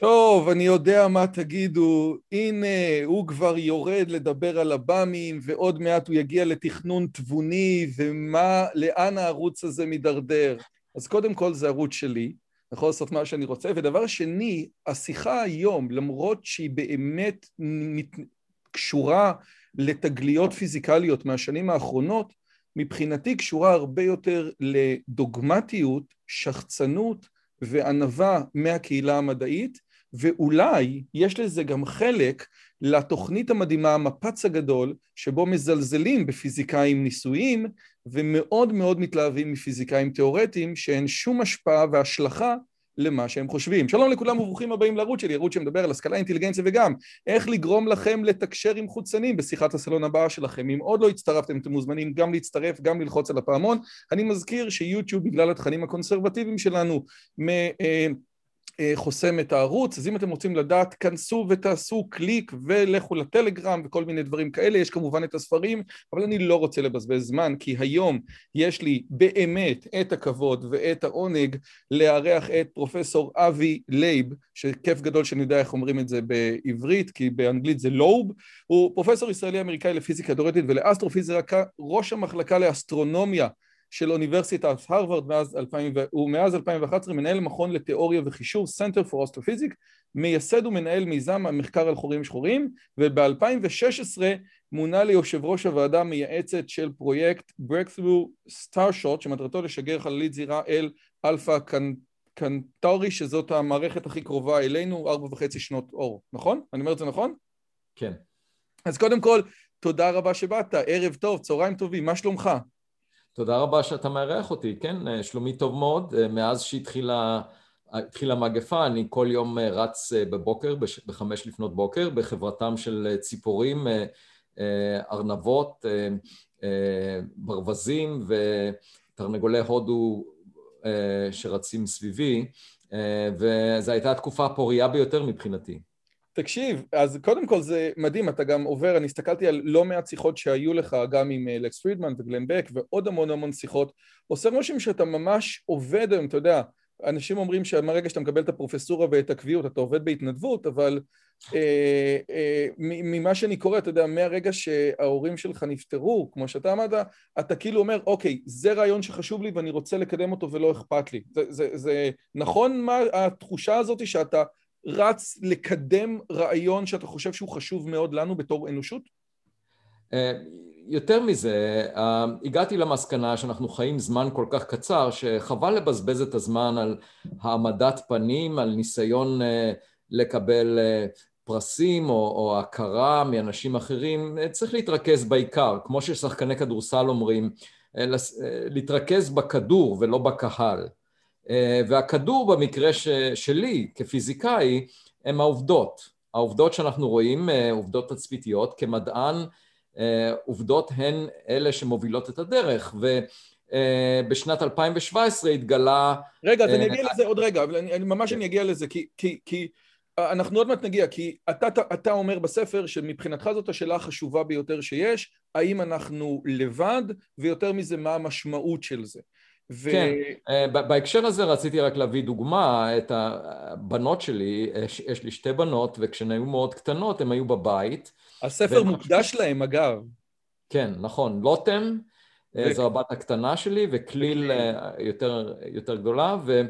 טוב, אני יודע מה תגידו, הנה, הוא כבר יורד לדבר על הבאמים, ועוד מעט הוא יגיע לתכנון תבוני, ומה, לאן הערוץ הזה מידרדר. אז קודם כל זה ערוץ שלי, אני יכול לעשות מה שאני רוצה, ודבר שני, השיחה היום, למרות שהיא באמת קשורה לתגליות פיזיקליות מהשנים האחרונות, מבחינתי קשורה הרבה יותר לדוגמטיות, שחצנות וענווה מהקהילה המדעית, ואולי יש לזה גם חלק לתוכנית המדהימה, המפץ הגדול, שבו מזלזלים בפיזיקאים ניסויים, ומאוד מאוד מתלהבים מפיזיקאים תיאורטיים, שאין שום השפעה והשלכה למה שהם חושבים. שלום לכולם וברוכים הבאים לערוץ שלי, ערוץ שמדבר על השכלה, אינטליגנציה וגם איך לגרום לכם לתקשר עם חוצנים בשיחת הסלון הבאה שלכם. אם עוד לא הצטרפתם, אתם מוזמנים גם להצטרף, גם ללחוץ על הפעמון. אני מזכיר שיוטיוב, בגלל התכנים הקונסרבטיביים שלנו, חוסם את הערוץ, אז אם אתם רוצים לדעת, כנסו ותעשו קליק ולכו לטלגרם וכל מיני דברים כאלה, יש כמובן את הספרים, אבל אני לא רוצה לבזבז זמן, כי היום יש לי באמת את הכבוד ואת העונג לארח את פרופסור אבי לייב, שכיף גדול שאני יודע איך אומרים את זה בעברית, כי באנגלית זה לוב, הוא פרופסור ישראלי-אמריקאי לפיזיקה תאורטית ולאסטרופיזיקה, ראש המחלקה לאסטרונומיה של אוניברסיטת הרווארד מאז 2000, ומאז 2011 מנהל מכון לתיאוריה וחישוב Center for Astrophysics, מייסד ומנהל מיזם המחקר על חורים שחורים, וב-2016 מונה ליושב ראש הוועדה המייעצת של פרויקט Breakthrough Starshot, שמטרתו לשגר חללית זירה אל אלפא קנטורי, שזאת המערכת הכי קרובה אלינו, ארבע וחצי שנות אור, נכון? אני אומר את זה נכון? כן. אז קודם כל, תודה רבה שבאת, ערב טוב, צהריים טובים, מה שלומך? תודה רבה שאתה מארח אותי, כן, שלומי טוב מאוד, מאז שהתחילה המגפה אני כל יום רץ בבוקר, בחמש לפנות בוקר, בחברתם של ציפורים, ארנבות, ברווזים ותרנגולי הודו שרצים סביבי, וזו הייתה התקופה הפורייה ביותר מבחינתי. תקשיב, אז קודם כל זה מדהים, אתה גם עובר, אני הסתכלתי על לא מעט שיחות שהיו לך גם עם לקס פרידמן וגלן בק ועוד המון המון שיחות, עושה רושם שאתה ממש עובד היום, אתה יודע, אנשים אומרים שמהרגע שאתה מקבל את הפרופסורה ואת הקביעות אתה עובד בהתנדבות, אבל אה, אה, ממה שאני קורא, אתה יודע, מהרגע שההורים שלך נפטרו, כמו שאתה אמרת, אתה כאילו אומר, אוקיי, זה רעיון שחשוב לי ואני רוצה לקדם אותו ולא אכפת לי. זה, זה, זה נכון מה התחושה הזאת שאתה רץ לקדם רעיון שאתה חושב שהוא חשוב מאוד לנו בתור אנושות? אה, יותר מזה, אה, הגעתי למסקנה שאנחנו חיים זמן כל כך קצר שחבל לבזבז את הזמן על העמדת פנים, על ניסיון אה, לקבל פרסים או, או הכרה מאנשים אחרים, צריך להתרכז בעיקר, כמו ששחקני כדורסל אומרים, להתרכז בכדור ולא בקהל. אה, והכדור במקרה ש, שלי כפיזיקאי הם העובדות. העובדות שאנחנו רואים, אה, עובדות תצפיתיות, כמדען אה, עובדות הן אלה שמובילות את הדרך ובשנת 2017 התגלה... רגע, אז אני אגיע לזה עוד רגע, אבל אני, ממש כן. אני אגיע לזה, כי, כי, כי אנחנו עוד מעט נגיע, כי אתה, אתה אומר בספר שמבחינתך זאת השאלה החשובה ביותר שיש, האם אנחנו לבד, ויותר מזה, מה המשמעות של זה. ו... כן, אה, בהקשר הזה רציתי רק להביא דוגמה, את הבנות שלי, יש לי שתי בנות, וכשהן היו מאוד קטנות הן היו בבית. הספר מוקדש להם אגב. כן, נכון, לוטם, אה, ו... זו הבת הקטנה שלי, וכליל אה, יותר, יותר גדולה, ו...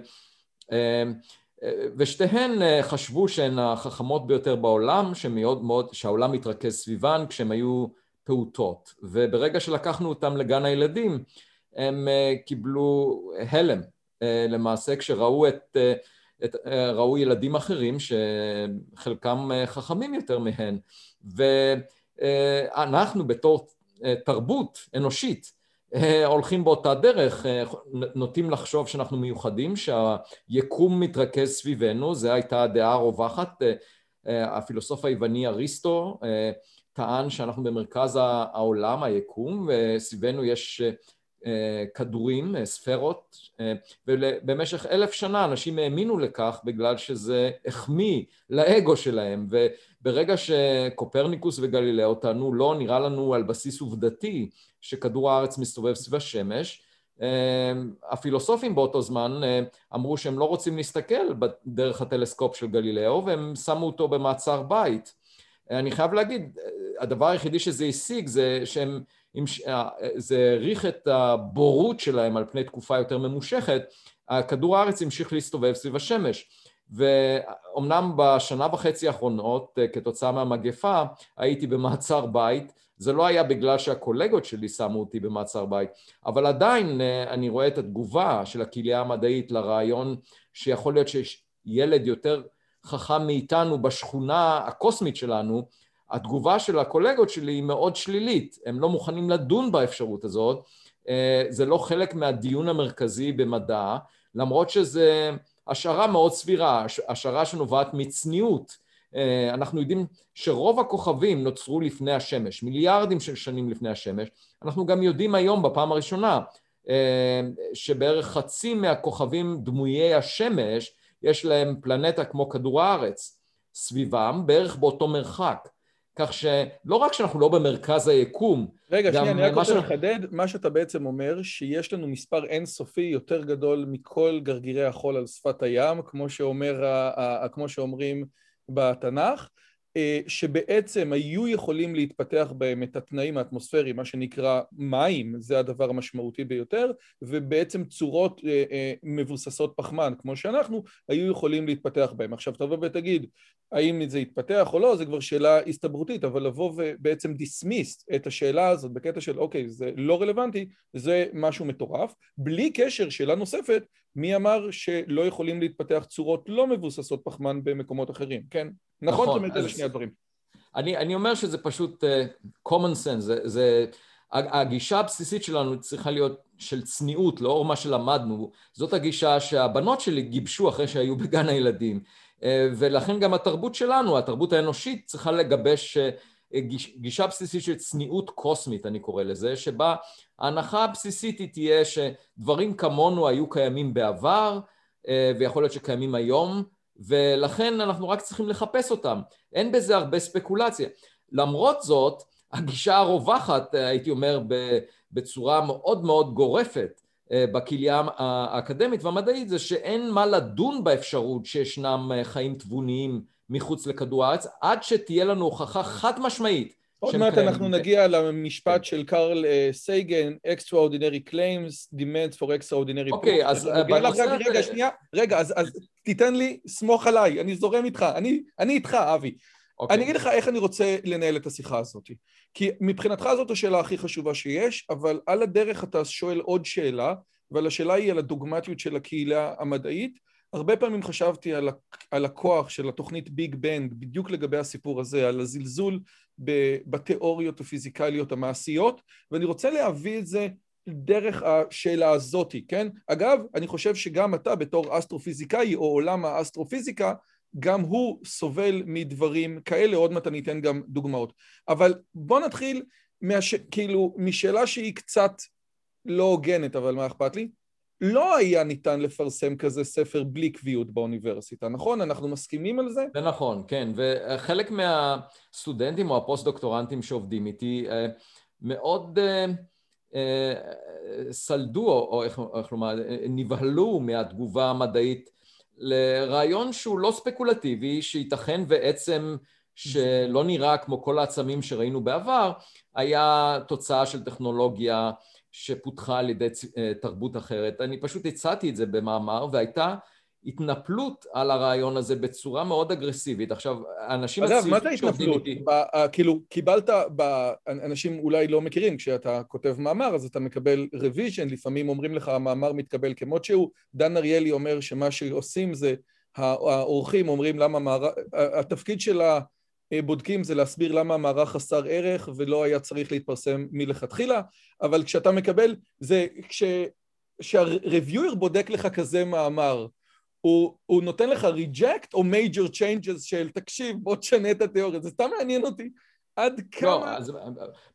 ושתיהן חשבו שהן החכמות ביותר בעולם, שמאוד מאוד, שהעולם מתרכז סביבן כשהן היו פעוטות, וברגע שלקחנו אותם לגן הילדים, הם אה, קיבלו הלם אה, למעשה כשראו את, אה, את, ראו ילדים אחרים שחלקם חכמים יותר מהן. ואנחנו בתור תרבות אנושית הולכים באותה דרך, נוטים לחשוב שאנחנו מיוחדים, שהיקום מתרכז סביבנו, זו הייתה הדעה הרווחת, הפילוסוף היווני אריסטו טען שאנחנו במרכז העולם, היקום, וסביבנו יש אה, כדורים, אה, ספרות, אה, ובמשך אלף שנה אנשים האמינו לכך בגלל שזה החמיא לאגו שלהם, וברגע שקופרניקוס וגלילאו טענו לא, נראה לנו על בסיס עובדתי שכדור הארץ מסתובב סביב השמש, הפילוסופים באותו זמן אמרו שהם לא רוצים להסתכל דרך הטלסקופ של גלילאו והם שמו אותו במעצר בית. אני חייב להגיד, הדבר היחידי שזה השיג זה שהם אה, זה העריך את הבורות שלהם על פני תקופה יותר ממושכת, כדור הארץ המשיך להסתובב סביב השמש. ואומנם בשנה וחצי האחרונות, אה, כתוצאה מהמגפה, הייתי במעצר בית. זה לא היה בגלל שהקולגות שלי שמו אותי במעצר בית, אבל עדיין אה, אני רואה את התגובה של הקהילה המדעית לרעיון שיכול להיות שיש ילד יותר חכם מאיתנו בשכונה הקוסמית שלנו, התגובה של הקולגות שלי היא מאוד שלילית, הם לא מוכנים לדון באפשרות הזאת, אה, זה לא חלק מהדיון המרכזי במדע, למרות שזה השערה מאוד סבירה, השערה שנובעת מצניעות. אה, אנחנו יודעים שרוב הכוכבים נוצרו לפני השמש, מיליארדים של שנים לפני השמש. אנחנו גם יודעים היום בפעם הראשונה אה, שבערך חצי מהכוכבים דמויי השמש יש להם פלנטה כמו כדור הארץ סביבם, בערך באותו מרחק. כך שלא רק שאנחנו לא במרכז היקום, רגע, שנייה, אני רק רוצה לחדד, מה שאתה בעצם אומר, שיש לנו מספר אינסופי יותר גדול מכל גרגירי החול על שפת הים, כמו, שאומר, כמו שאומרים בתנ"ך, שבעצם היו יכולים להתפתח בהם את התנאים האטמוספריים, מה שנקרא מים, זה הדבר המשמעותי ביותר, ובעצם צורות אה, אה, מבוססות פחמן, כמו שאנחנו, היו יכולים להתפתח בהם. עכשיו תבוא ותגיד, האם זה יתפתח או לא, זה כבר שאלה הסתברותית, אבל לבוא ובעצם דיסמיסט את השאלה הזאת בקטע של אוקיי, זה לא רלוונטי, זה משהו מטורף. בלי קשר, שאלה נוספת, מי אמר שלא יכולים להתפתח צורות לא מבוססות פחמן במקומות אחרים, כן? נכון, זאת אומרת, אלה שני הדברים. אני, אני אומר שזה פשוט uh, common sense, זה, זה, הגישה הבסיסית שלנו צריכה להיות של צניעות, לאור מה שלמדנו, זאת הגישה שהבנות שלי גיבשו אחרי שהיו בגן הילדים, uh, ולכן גם התרבות שלנו, התרבות האנושית, צריכה לגבש uh, גיש, גישה בסיסית של צניעות קוסמית, אני קורא לזה, שבה ההנחה הבסיסית היא תהיה שדברים כמונו היו קיימים בעבר, uh, ויכול להיות שקיימים היום, ולכן אנחנו רק צריכים לחפש אותם. אין בזה הרבה ספקולציה. למרות זאת, הגישה הרווחת, הייתי אומר, בצורה מאוד מאוד גורפת אה, בקהילה האקדמית והמדעית, זה שאין מה לדון באפשרות שישנם אה, חיים תבוניים מחוץ לכדור הארץ, עד שתהיה לנו הוכחה חד משמעית עוד מעט אנחנו נגיע למשפט כן. של קרל אה, סייגן, extraordinary claims, demands for extraordinary... אוקיי, אז בנושא הזה... רגע, שנייה, רגע, אז תיתן לי, סמוך עליי, אני זורם איתך, אני איתך, אבי. אוקיי. אני אגיד לך איך אני רוצה לנהל את השיחה הזאת. כי מבחינתך זאת השאלה הכי חשובה שיש, אבל על הדרך אתה שואל עוד שאלה, ועל השאלה היא על הדוגמטיות של הקהילה המדעית. הרבה פעמים חשבתי על, על הכוח של התוכנית ביג בנג, בדיוק לגבי הסיפור הזה, על הזלזול בתיאוריות הפיזיקליות המעשיות, ואני רוצה להביא את זה דרך השאלה הזאתי, כן? אגב, אני חושב שגם אתה בתור אסטרופיזיקאי או עולם האסטרופיזיקה, גם הוא סובל מדברים כאלה, עוד מעט אני אתן גם דוגמאות. אבל בוא נתחיל מהש... כאילו משאלה שהיא קצת לא הוגנת, אבל מה אכפת לי? לא היה ניתן לפרסם כזה ספר בלי קביעות באוניברסיטה, נכון? אנחנו מסכימים על זה? זה נכון, כן, וחלק מהסטודנטים או הפוסט-דוקטורנטים שעובדים איתי אה, מאוד אה, אה, סלדו, או איך, איך לומר, נבהלו מהתגובה המדעית לרעיון שהוא לא ספקולטיבי, שייתכן ועצם שלא נראה כמו כל העצמים שראינו בעבר, היה תוצאה של טכנולוגיה שפותחה על ידי אה, תרבות אחרת. אני פשוט הצעתי את זה במאמר והייתה התנפלות על הרעיון הזה בצורה מאוד אגרסיבית. עכשיו, אנשים אגב, מה זה התנפלות? ב- כאילו, קיבלת, ב- אנשים אולי לא מכירים, כשאתה כותב מאמר אז אתה מקבל revision, לפעמים אומרים לך המאמר מתקבל כמות שהוא, דן אריאלי אומר שמה שעושים זה העורכים אומרים למה המאמר, התפקיד של הבודקים זה להסביר למה המאמר חסר ערך ולא היה צריך להתפרסם מלכתחילה, אבל כשאתה מקבל, זה כש... כשה reviewer בודק לך כזה מאמר, הוא, הוא נותן לך reject או major changes של תקשיב בוא תשנה את התיאוריה, זה סתם מעניין אותי עד לא, כמה... לא, אז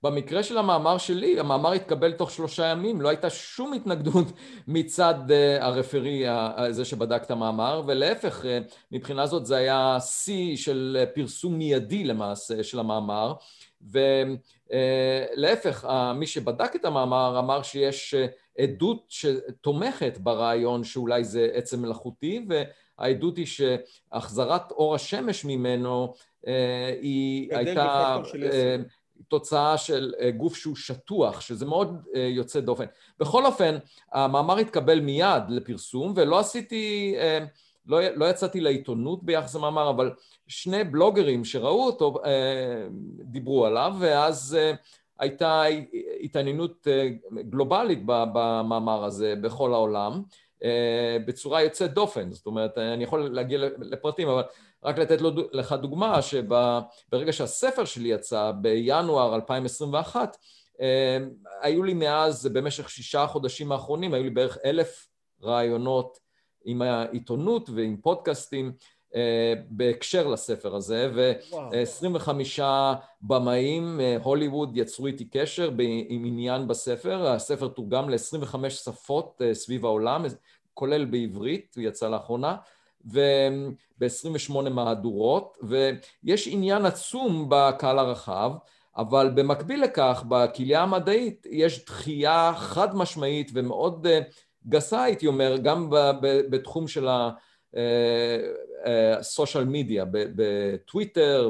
במקרה של המאמר שלי, המאמר התקבל תוך שלושה ימים, לא הייתה שום התנגדות מצד uh, ה referee, הזה שבדק את המאמר, ולהפך, uh, מבחינה זאת זה היה שיא של פרסום מיידי למעשה של המאמר, ולהפך, מי שבדק את המאמר אמר שיש עדות שתומכת ברעיון שאולי זה עצם מלאכותי, והעדות היא שהחזרת אור השמש ממנו אה, היא הייתה אה, תוצאה של אה, גוף שהוא שטוח, שזה מאוד יוצא דופן. בכל אופן, המאמר התקבל מיד לפרסום, ולא עשיתי, לא, לא יצאתי לעיתונות ביחס למאמר, אבל שני בלוגרים שראו אותו דיברו עליו, ואז הייתה התעניינות גלובלית במאמר הזה בכל העולם, בצורה יוצאת דופן, זאת אומרת, אני יכול להגיע לפרטים, אבל רק לתת לך דוגמה שברגע שהספר שלי יצא בינואר 2021 אה, היו לי מאז במשך שישה חודשים האחרונים היו לי בערך אלף רעיונות עם העיתונות ועם פודקאסטים אה, בהקשר לספר הזה ו-25 במאים אה, הוליווד יצרו איתי קשר עם עניין בספר, הספר תורגם ל-25 שפות סביב העולם כולל בעברית, הוא יצא לאחרונה וב-28 מהדורות, ויש עניין עצום בקהל הרחב, אבל במקביל לכך, בקהילה המדעית יש דחייה חד משמעית ומאוד אה, גסה, הייתי אומר, גם בתחום של ה social media, אה, אה, בטוויטר,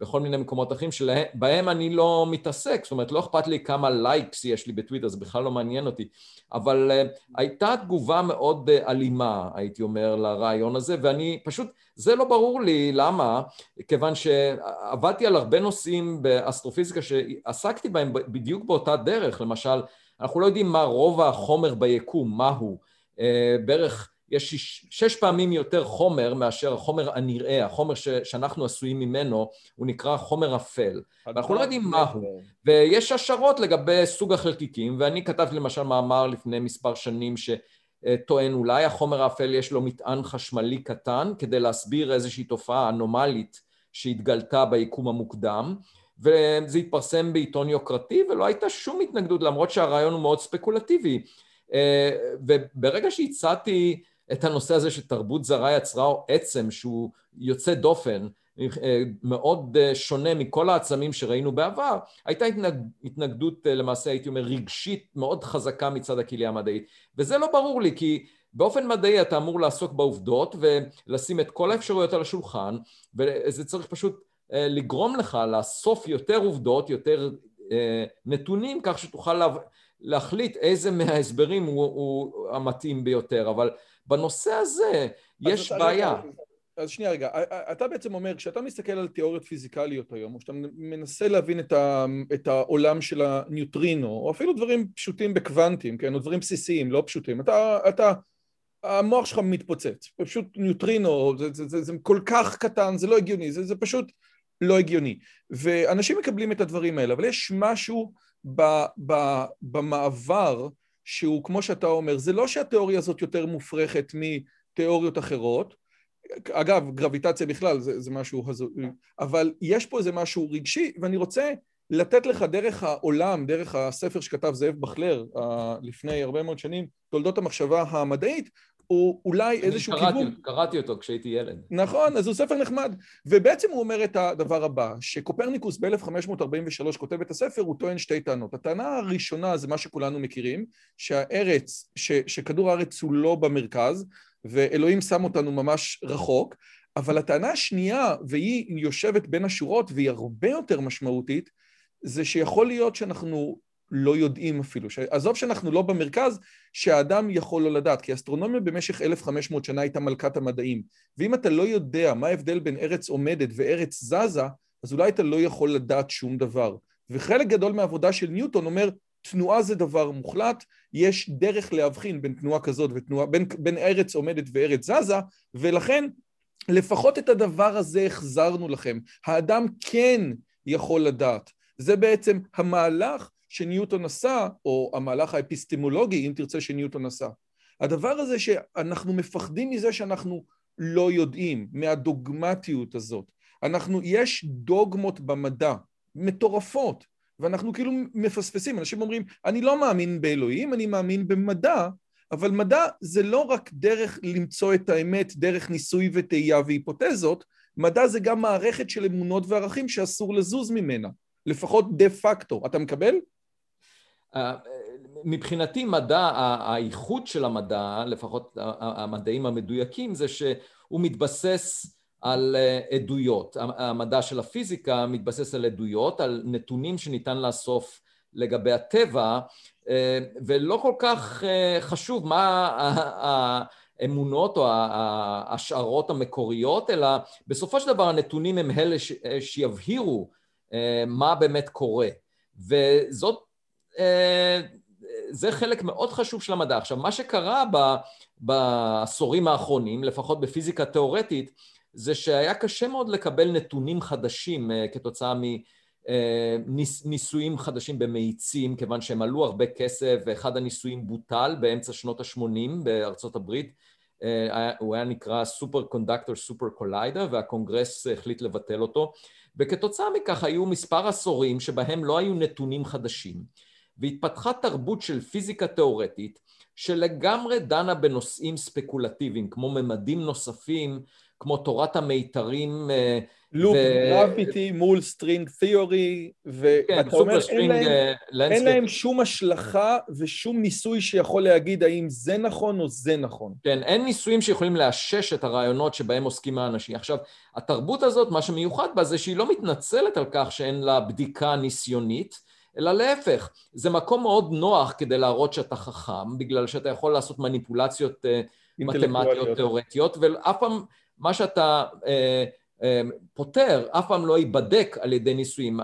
בכל מיני מקומות אחרים שבהם אני לא מתעסק, זאת אומרת לא אכפת לי כמה לייקס יש לי בטוויטר, זה בכלל לא מעניין אותי, אבל uh, הייתה תגובה מאוד uh, אלימה, הייתי אומר, לרעיון הזה, ואני פשוט, זה לא ברור לי למה, כיוון שעבדתי על הרבה נושאים באסטרופיזיקה שעסקתי בהם בדיוק באותה דרך, למשל, אנחנו לא יודעים מה רוב החומר ביקום, מהו, uh, בערך יש שש, שש פעמים יותר חומר מאשר החומר הנראה, החומר ש, שאנחנו עשויים ממנו, הוא נקרא חומר אפל. ואנחנו לא יודעים מהו. ויש השערות לגבי סוג החלקיקים, ואני כתבתי למשל מאמר לפני מספר שנים שטוען אולי החומר האפל יש לו מטען חשמלי קטן כדי להסביר איזושהי תופעה אנומלית שהתגלתה ביקום המוקדם. וזה התפרסם בעיתון יוקרתי ולא הייתה שום התנגדות למרות שהרעיון הוא מאוד ספקולטיבי אה, וברגע שהצעתי את הנושא הזה שתרבות זרה יצרה עצם שהוא יוצא דופן, אה, מאוד אה, שונה מכל העצמים שראינו בעבר, הייתה התנג, התנגדות אה, למעשה הייתי אומר רגשית מאוד חזקה מצד הקהילה המדעית. וזה לא ברור לי כי באופן מדעי אתה אמור לעסוק בעובדות ולשים את כל האפשרויות על השולחן וזה צריך פשוט לגרום לך לאסוף יותר עובדות, יותר נתונים כך שתוכל להחליט איזה מההסברים הוא, הוא המתאים ביותר. אבל בנושא הזה יש בעיה. אז שנייה רגע, אתה בעצם אומר, כשאתה מסתכל על תיאוריות פיזיקליות היום, או שאתה מנסה להבין את, ה, את העולם של הניוטרינו, או אפילו דברים פשוטים בקוונטים, כן, או דברים בסיסיים, לא פשוטים, אתה, אתה, המוח שלך מתפוצץ, פשוט ניוטרינו, זה, זה, זה, זה כל כך קטן, זה לא הגיוני, זה, זה פשוט לא הגיוני. ואנשים מקבלים את הדברים האלה, אבל יש משהו ב, ב, במעבר, שהוא, כמו שאתה אומר, זה לא שהתיאוריה הזאת יותר מופרכת מתיאוריות אחרות, אגב, גרביטציה בכלל זה, זה משהו הזוי, אבל יש פה איזה משהו רגשי, ואני רוצה לתת לך דרך העולם, דרך הספר שכתב זאב בכלר לפני הרבה מאוד שנים, תולדות המחשבה המדעית, הוא אולי איזשהו קראתי, כיוון... קראתי אותו כשהייתי ילד. נכון, אז הוא ספר נחמד. ובעצם הוא אומר את הדבר הבא, שקופרניקוס ב-1543 כותב את הספר, הוא טוען שתי טענות. הטענה הראשונה זה מה שכולנו מכירים, שהארץ, ש, שכדור הארץ הוא לא במרכז, ואלוהים שם אותנו ממש רחוק, אבל הטענה השנייה, והיא יושבת בין השורות והיא הרבה יותר משמעותית, זה שיכול להיות שאנחנו לא יודעים אפילו. עזוב שאנחנו לא במרכז, שהאדם יכול לא לדעת, כי אסטרונומיה במשך 1500 שנה הייתה מלכת המדעים. ואם אתה לא יודע מה ההבדל בין ארץ עומדת וארץ זזה, אז אולי אתה לא יכול לדעת שום דבר. וחלק גדול מהעבודה של ניוטון אומר, תנועה זה דבר מוחלט, יש דרך להבחין בין תנועה כזאת ותנועה, בין, בין ארץ עומדת וארץ זזה, ולכן לפחות את הדבר הזה החזרנו לכם. האדם כן יכול לדעת. זה בעצם המהלך שניוטון עשה, או המהלך האפיסטמולוגי, אם תרצה, שניוטון עשה. הדבר הזה שאנחנו מפחדים מזה שאנחנו לא יודעים, מהדוגמטיות הזאת. אנחנו, יש דוגמות במדע, מטורפות, ואנחנו כאילו מפספסים. אנשים אומרים, אני לא מאמין באלוהים, אני מאמין במדע, אבל מדע זה לא רק דרך למצוא את האמת, דרך ניסוי וטעייה והיפותזות, מדע זה גם מערכת של אמונות וערכים שאסור לזוז ממנה, לפחות דה פקטו. אתה מקבל? אה, מבחינתי מדע, האיכות של המדע, לפחות המדעים המדויקים, זה שהוא מתבסס על אה, עדויות. המדע של הפיזיקה מתבסס על עדויות, על נתונים שניתן לאסוף לגבי הטבע, אה, ולא כל כך חשוב מה האמונות או ההשערות המקוריות, אלא בסופו של דבר הנתונים הם אלה שיבהירו מה באמת קורה. וזאת זה חלק מאוד חשוב של המדע. עכשיו, מה שקרה ב, בעשורים האחרונים, לפחות בפיזיקה תיאורטית, זה שהיה קשה מאוד לקבל נתונים חדשים אה, כתוצאה מניסויים אה, חדשים במאיצים, כיוון שהם עלו הרבה כסף, ואחד הניסויים בוטל באמצע שנות ה-80 בארצות הברית. הוא היה נקרא superconducting super collider, והקונגרס החליט לבטל אותו. וכתוצאה מכך היו מספר עשורים שבהם לא היו נתונים חדשים. והתפתחה תרבות של פיזיקה תאורטית שלגמרי דנה בנושאים ספקולטיביים כמו ממדים נוספים כמו תורת המיתרים אה, loop gravity מול string theory ואתה אומר אין להם, אה, אין להם שום השלכה ושום ניסוי שיכול להגיד האם זה נכון או זה נכון. כן, אין ניסויים שיכולים לאשש את הרעיונות שבהם עוסקים האנשים. עכשיו, התרבות הזאת, מה שמיוחד בה זה שהיא לא מתנצלת על כך שאין לה בדיקה ניסיונית, אלא להפך, זה מקום מאוד נוח כדי להראות שאתה חכם, בגלל שאתה יכול לעשות מניפולציות אה, מתמטיות תיאורטיות, ואף פעם מה שאתה אה, אה, פותר אף פעם לא ייבדק על ידי ניסויים.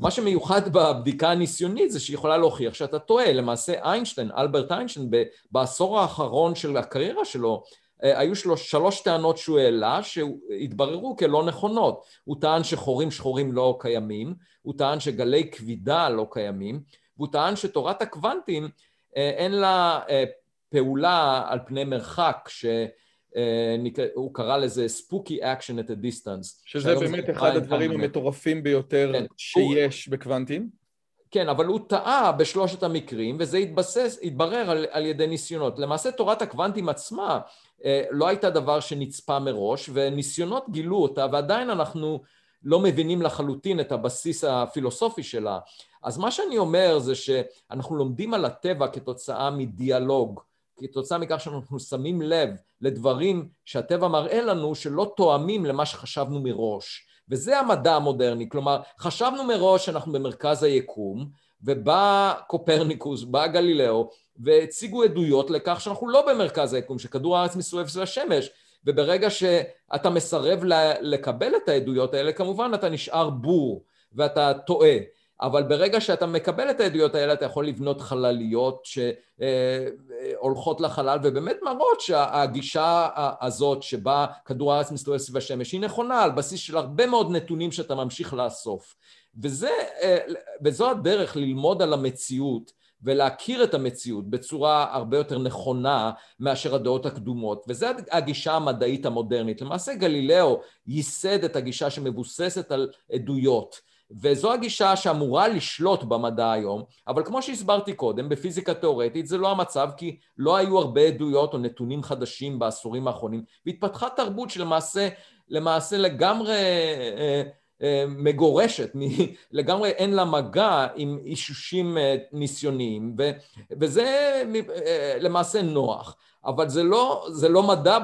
מה שמיוחד בבדיקה הניסיונית זה שהיא יכולה להוכיח שאתה טועה. למעשה איינשטיין, אלברט איינשטיין, בעשור האחרון של הקריירה שלו, היו שלו שלוש טענות שהוא העלה שהתבררו כלא נכונות. הוא טען שחורים שחורים לא קיימים, הוא טען שגלי כבידה לא קיימים, והוא טען שתורת הקוונטים אה, אין לה אה, פעולה על פני מרחק, שהוא קרא לזה spooky action at a distance. שזה באמת אחד הדברים המטורפים ביותר כן. שיש הוא... בקוונטים. כן, אבל הוא טעה בשלושת המקרים, וזה התבסס, התברר על, על ידי ניסיונות. למעשה תורת הקוונטים עצמה אה, לא הייתה דבר שנצפה מראש, וניסיונות גילו אותה, ועדיין אנחנו לא מבינים לחלוטין את הבסיס הפילוסופי שלה. אז מה שאני אומר זה שאנחנו לומדים על הטבע כתוצאה מדיאלוג, כתוצאה מכך שאנחנו שמים לב לדברים שהטבע מראה לנו שלא תואמים למה שחשבנו מראש. וזה המדע המודרני, כלומר חשבנו מראש שאנחנו במרכז היקום ובא קופרניקוס, בא גלילאו והציגו עדויות לכך שאנחנו לא במרכז היקום, שכדור הארץ מסובב סביב השמש. וברגע שאתה מסרב לקבל את העדויות האלה כמובן אתה נשאר בור ואתה טועה. אבל ברגע שאתה מקבל את העדויות האלה אתה יכול לבנות חלליות שהולכות לחלל ובאמת מראות שהגישה הזאת שבה כדור הארץ מסתובב סביב השמש היא נכונה על בסיס של הרבה מאוד נתונים שאתה ממשיך לאסוף וזה, וזו הדרך ללמוד על המציאות ולהכיר את המציאות בצורה הרבה יותר נכונה מאשר הדעות הקדומות וזו הגישה המדעית המודרנית. למעשה גלילאו ייסד את הגישה שמבוססת על עדויות וזו הגישה שאמורה לשלוט במדע היום, אבל כמו שהסברתי קודם, בפיזיקה תאורטית זה לא המצב כי לא היו הרבה עדויות או נתונים חדשים בעשורים האחרונים, והתפתחה תרבות שלמעשה למעשה לגמרי אה, מגורשת, לגמרי אין לה מגע עם אישושים אה, ניסיוניים, וזה אה, למעשה נוח. אבל זה לא, זה לא מדע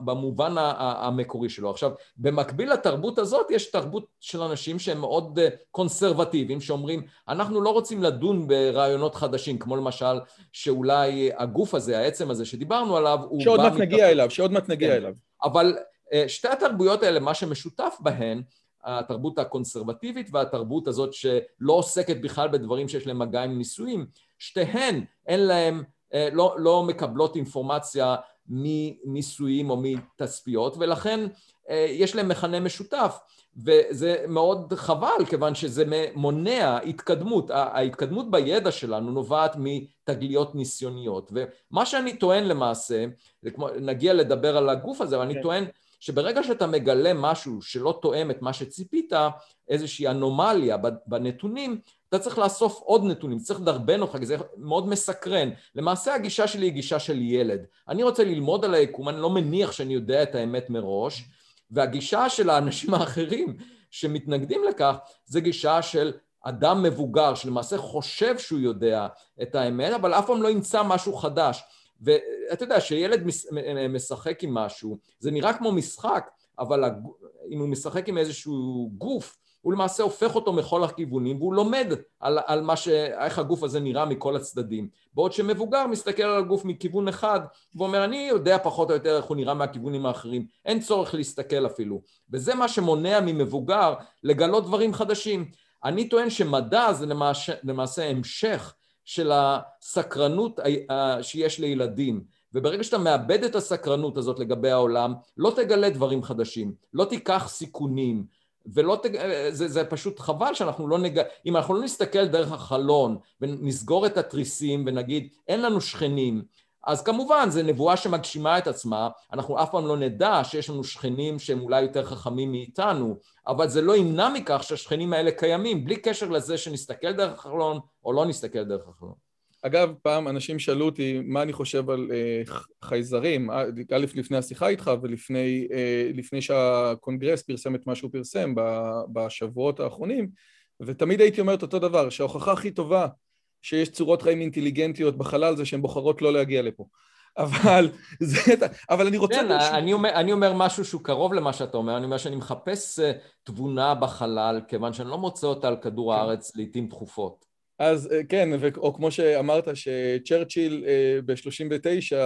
במובן המקורי שלו. עכשיו, במקביל לתרבות הזאת יש תרבות של אנשים שהם מאוד קונסרבטיביים, שאומרים, אנחנו לא רוצים לדון ברעיונות חדשים, כמו למשל שאולי הגוף הזה, העצם הזה שדיברנו עליו, הוא שעוד מעט נגיע אליו, שעוד מעט נגיע כן. אליו. אבל שתי התרבויות האלה, מה שמשותף בהן, התרבות הקונסרבטיבית והתרבות הזאת שלא עוסקת בכלל בדברים שיש להם מגע עם נישואים, שתיהן אין להם, אה, לא, לא מקבלות אינפורמציה מנישואים או מתצפיות ולכן אה, יש להם מכנה משותף. וזה מאוד חבל כיוון שזה מונע התקדמות, ההתקדמות בידע שלנו נובעת מתגליות ניסיוניות. ומה שאני טוען למעשה, נגיע לדבר על הגוף הזה, אבל אני כן. טוען שברגע שאתה מגלה משהו שלא תואם את מה שציפית, איזושהי אנומליה בנתונים, אתה צריך לאסוף עוד נתונים, צריך לדרבן אותך, כי זה מאוד מסקרן. למעשה הגישה שלי היא גישה של ילד. אני רוצה ללמוד על היקום, אני לא מניח שאני יודע את האמת מראש, והגישה של האנשים האחרים שמתנגדים לכך, זה גישה של אדם מבוגר שלמעשה חושב שהוא יודע את האמת, אבל אף פעם לא ימצא משהו חדש. ואתה יודע, שילד משחק עם משהו, זה נראה כמו משחק, אבל אם הוא משחק עם איזשהו גוף, הוא למעשה הופך אותו מכל הכיוונים והוא לומד על, על מה ש... איך הגוף הזה נראה מכל הצדדים. בעוד שמבוגר מסתכל על הגוף מכיוון אחד ואומר אני יודע פחות או יותר איך הוא נראה מהכיוונים האחרים, אין צורך להסתכל אפילו. וזה מה שמונע ממבוגר לגלות דברים חדשים. אני טוען שמדע זה למעשה, למעשה המשך של הסקרנות שיש לילדים. וברגע שאתה מאבד את הסקרנות הזאת לגבי העולם, לא תגלה דברים חדשים, לא תיקח סיכונים, ולא תג... זה, זה פשוט חבל שאנחנו לא נג... אם אנחנו לא נסתכל דרך החלון ונסגור את התריסים ונגיד אין לנו שכנים אז כמובן זו נבואה שמגשימה את עצמה, אנחנו אף פעם לא נדע שיש לנו שכנים שהם אולי יותר חכמים מאיתנו, אבל זה לא ימנע מכך שהשכנים האלה קיימים, בלי קשר לזה שנסתכל דרך החלון או לא נסתכל דרך החלון. אגב, פעם אנשים שאלו אותי מה אני חושב על אה, חייזרים, א', לפני השיחה איתך ולפני אה, שהקונגרס פרסם את מה שהוא פרסם בשבועות האחרונים, ותמיד הייתי אומר את אותו דבר, שההוכחה הכי טובה שיש צורות חיים אינטליגנטיות בחלל זה שהן בוחרות לא להגיע לפה. אבל, זה, אבל אני רוצה... כן, אני אומר, אני אומר משהו שהוא קרוב למה שאתה אומר, אני אומר שאני מחפש אה, תבונה בחלל, כיוון שאני לא מוצא אותה על כדור כן. הארץ לעיתים תכופות. אז אה, כן, או כמו שאמרת שצ'רצ'יל אה, ב-39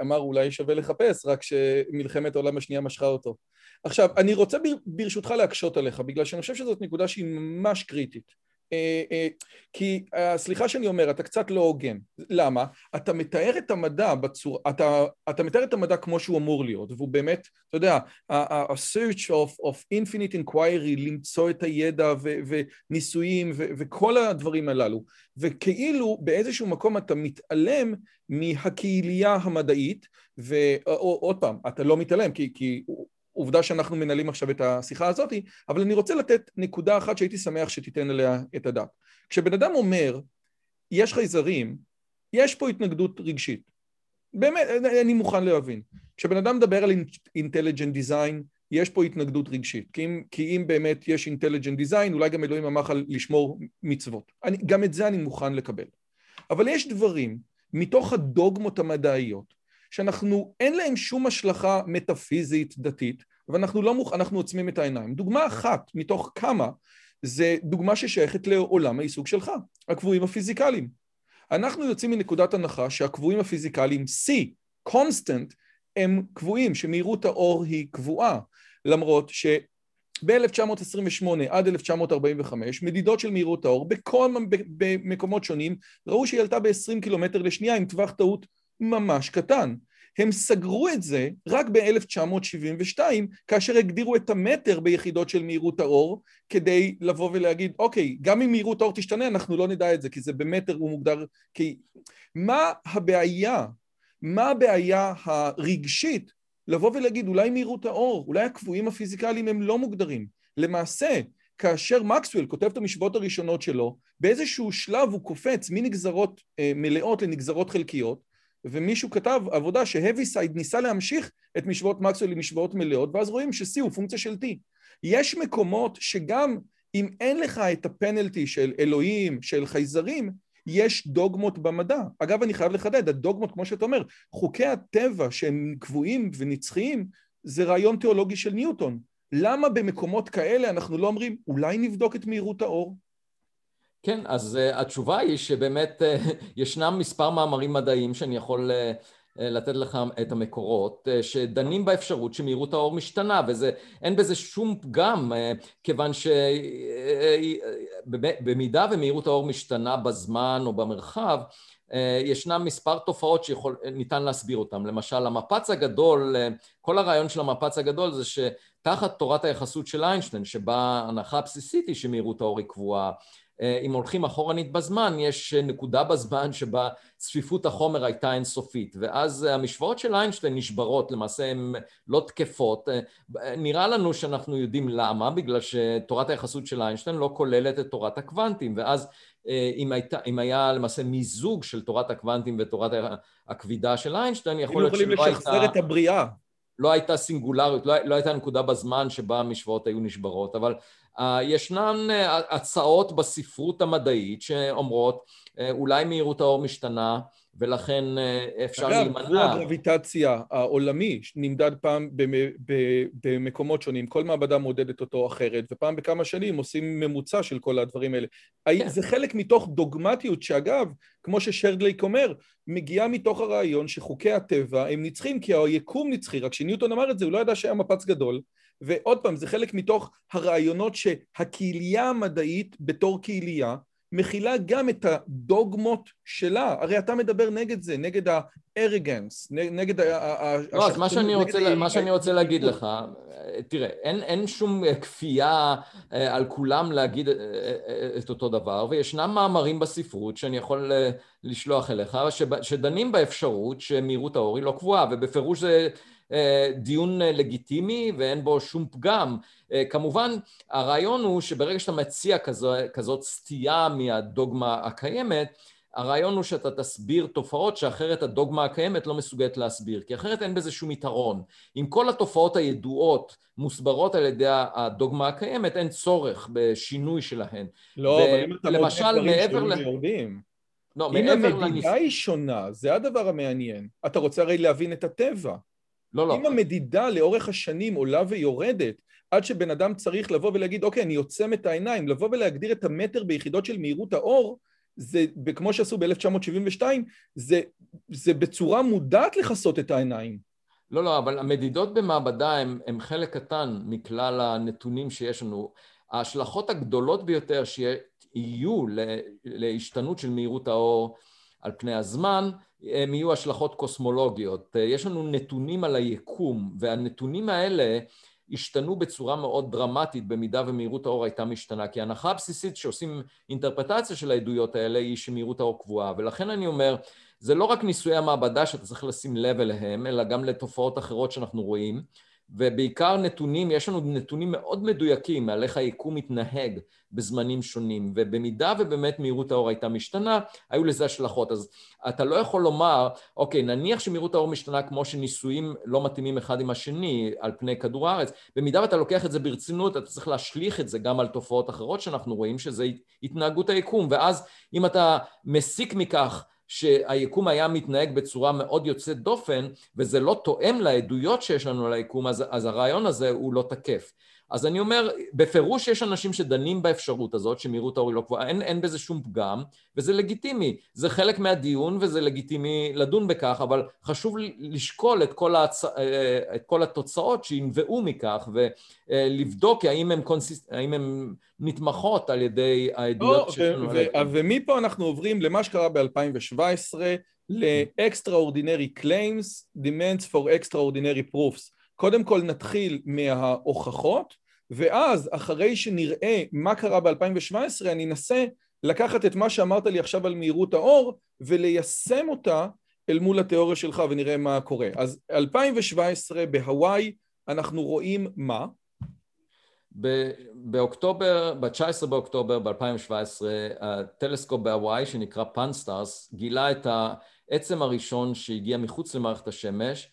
אמר אולי שווה לחפש, רק שמלחמת העולם השנייה משכה אותו. עכשיו, אני רוצה ברשותך להקשות עליך, בגלל שאני חושב שזאת נקודה שהיא ממש קריטית. אה, אה, כי אה, סליחה שאני אומר, אתה קצת לא הוגן. למה? אתה מתאר את המדע בצורה, אתה, אתה מתאר את המדע כמו שהוא אמור להיות, והוא באמת, אתה יודע, ה-search of, of infinite inquiry, למצוא את הידע ו, וניסויים ו, וכל הדברים הללו, וכאילו באיזשהו מקום אתה מתעלם מהקהילייה המדעית, ועוד פעם, אתה לא מתעלם, כי, כי עובדה שאנחנו מנהלים עכשיו את השיחה הזאת, אבל אני רוצה לתת נקודה אחת שהייתי שמח שתיתן עליה את הדעת. כשבן אדם אומר, יש חייזרים, יש פה התנגדות רגשית. באמת, אני מוכן להבין. כשבן אדם מדבר על intelligent design, יש פה התנגדות רגשית. כי אם, כי אם באמת יש intelligent design, אולי גם אלוהים אמר לך לשמור מצוות. אני, גם את זה אני מוכן לקבל. אבל יש דברים מתוך הדוגמות המדעיות שאנחנו, אין להם שום השלכה מטאפיזית דתית, ואנחנו לא מוכ... אנחנו עוצמים את העיניים. דוגמה אחת מתוך כמה, זה דוגמה ששייכת לעולם העיסוק שלך, הקבועים הפיזיקליים. אנחנו יוצאים מנקודת הנחה שהקבועים הפיזיקליים, C, constant, הם קבועים, שמהירות האור היא קבועה, למרות ש... ב-1928 עד 1945, מדידות של מהירות האור בכל במקומות שונים, ראו שהיא עלתה ב-20 קילומטר לשנייה עם טווח טעות ממש קטן. הם סגרו את זה רק ב-1972, כאשר הגדירו את המטר ביחידות של מהירות האור, כדי לבוא ולהגיד, אוקיי, גם אם מהירות האור תשתנה, אנחנו לא נדע את זה, כי זה במטר הוא מוגדר כ... מה הבעיה? מה הבעיה הרגשית לבוא ולהגיד, אולי מהירות האור, אולי הקבועים הפיזיקליים הם לא מוגדרים. למעשה, כאשר מקסוול כותב את המשוואות הראשונות שלו, באיזשהו שלב הוא קופץ מנגזרות אה, מלאות לנגזרות חלקיות, ומישהו כתב עבודה שהביסייד ניסה להמשיך את משוואות מקסוול למשוואות מלאות, ואז רואים ש-C הוא פונקציה של T. יש מקומות שגם אם אין לך את הפנלטי של אלוהים, של חייזרים, יש דוגמות במדע. אגב, אני חייב לחדד, הדוגמות, כמו שאתה אומר, חוקי הטבע שהם קבועים ונצחיים, זה רעיון תיאולוגי של ניוטון. למה במקומות כאלה אנחנו לא אומרים, אולי נבדוק את מהירות האור? כן, אז uh, התשובה היא שבאמת uh, ישנם מספר מאמרים מדעיים שאני יכול uh, לתת לך את המקורות שדנים באפשרות שמהירות האור משתנה וזה אין בזה שום פגם כיוון שבמידה ומהירות האור משתנה בזמן או במרחב ישנם מספר תופעות שניתן להסביר אותן למשל המפץ הגדול כל הרעיון של המפץ הגדול זה שתחת תורת היחסות של איינשטיין שבה ההנחה הבסיסית היא שמהירות האור היא קבועה אם הולכים אחורנית בזמן, יש נקודה בזמן שבה צפיפות החומר הייתה אינסופית, ואז המשוואות של איינשטיין נשברות, למעשה הן לא תקפות. אה, נראה לנו שאנחנו יודעים למה, בגלל שתורת היחסות של איינשטיין לא כוללת את תורת הקוונטים, ואז אה, אם, הייתה, אם היה למעשה מיזוג של תורת הקוונטים ותורת הכבידה של איינשטיין, יכול להיות שלא הייתה... היינו יכולים לשחזר את הבריאה. לא הייתה סינגולריות, לא, לא הייתה נקודה בזמן שבה המשוואות היו נשברות, אבל אה, ישנן אה, הצעות בספרות המדעית שאומרות אה, אולי מהירות האור משתנה ולכן אפשר להימנע. אגב, הגרביטציה העולמי נמדד פעם במקומות שונים, כל מעבדה מודדת אותו אחרת, ופעם בכמה שנים עושים ממוצע של כל הדברים האלה. כן. זה חלק מתוך דוגמטיות שאגב, כמו ששרדלייק אומר, מגיעה מתוך הרעיון שחוקי הטבע הם נצחים כי היקום נצחי, רק שניוטון אמר את זה, הוא לא ידע שהיה מפץ גדול. ועוד פעם, זה חלק מתוך הרעיונות שהקהילייה המדעית בתור קהילייה מכילה גם את הדוגמות שלה. הרי אתה מדבר נגד זה, נגד האריגנס, נגד ה... לא, אז מה שאני רוצה, מה שאני רוצה להגיד לך, תראה, אין, אין שום כפייה אה, על כולם להגיד אה, אה, את אותו דבר, וישנם מאמרים בספרות שאני יכול לשלוח אליך, שדנים באפשרות שמהירות האור היא לא קבועה, ובפירוש זה... אה, דיון אה, לגיטימי ואין בו שום פגם. אה, כמובן, הרעיון הוא שברגע שאתה מציע כזו, כזאת סטייה מהדוגמה הקיימת, הרעיון הוא שאתה תסביר תופעות שאחרת הדוגמה הקיימת לא מסוגלת להסביר, כי אחרת אין בזה שום יתרון. אם כל התופעות הידועות מוסברות על ידי הדוגמה הקיימת, אין צורך בשינוי שלהן. לא, אבל אם אתה מודד דברים שלא יורדים. לא, אם המדידה היא שונה, זה הדבר המעניין. אתה רוצה הרי להבין את הטבע. לא, לא. אם המדידה לאורך השנים עולה ויורדת, עד שבן אדם צריך לבוא ולהגיד, אוקיי, אני עוצם את העיניים, לבוא ולהגדיר את המטר ביחידות של מהירות האור, זה, כמו שעשו ב-1972, זה, זה בצורה מודעת לכסות את העיניים. לא, לא, אבל המדידות במעבדה הן חלק קטן מכלל הנתונים שיש לנו. ההשלכות הגדולות ביותר שיהיו להשתנות של מהירות האור על פני הזמן, הם יהיו השלכות קוסמולוגיות. יש לנו נתונים על היקום, והנתונים האלה השתנו בצורה מאוד דרמטית במידה ומהירות האור הייתה משתנה, כי ההנחה הבסיסית שעושים אינטרפטציה של העדויות האלה היא שמהירות האור קבועה, ולכן אני אומר, זה לא רק ניסויי המעבדה שאתה צריך לשים לב אליהם, אלא גם לתופעות אחרות שאנחנו רואים. ובעיקר נתונים, יש לנו נתונים מאוד מדויקים על איך היקום מתנהג בזמנים שונים, ובמידה ובאמת מהירות האור הייתה משתנה, היו לזה השלכות. אז אתה לא יכול לומר, אוקיי, נניח שמהירות האור משתנה כמו שניסויים לא מתאימים אחד עם השני על פני כדור הארץ, במידה ואתה לוקח את זה ברצינות, אתה צריך להשליך את זה גם על תופעות אחרות שאנחנו רואים, שזה התנהגות היקום, ואז אם אתה מסיק מכך שהיקום היה מתנהג בצורה מאוד יוצאת דופן וזה לא תואם לעדויות שיש לנו על היקום אז, אז הרעיון הזה הוא לא תקף אז אני אומר, בפירוש יש אנשים שדנים באפשרות הזאת, שמהירות האור היא לא קבועה, אין, אין בזה שום פגם, וזה לגיטימי. זה חלק מהדיון וזה לגיטימי לדון בכך, אבל חשוב לשקול את כל, הצ... אה, את כל התוצאות שינבעו מכך, ולבדוק האם הן, קונסיס... נתמכות על ידי העדויות לא, שלנו. ומפה אנחנו עוברים למה שקרה ב-2017, ל-extraordinary claims, demands for extraordinary proofs. קודם כל נתחיל מההוכחות, ואז אחרי שנראה מה קרה ב-2017, אני אנסה לקחת את מה שאמרת לי עכשיו על מהירות האור וליישם אותה אל מול התיאוריה שלך ונראה מה קורה. אז 2017 בהוואי אנחנו רואים מה? באוקטובר, ב-19 באוקטובר ב-2017, הטלסקופ בהוואי שנקרא Pan-STARRS גילה את העצם הראשון שהגיע מחוץ למערכת השמש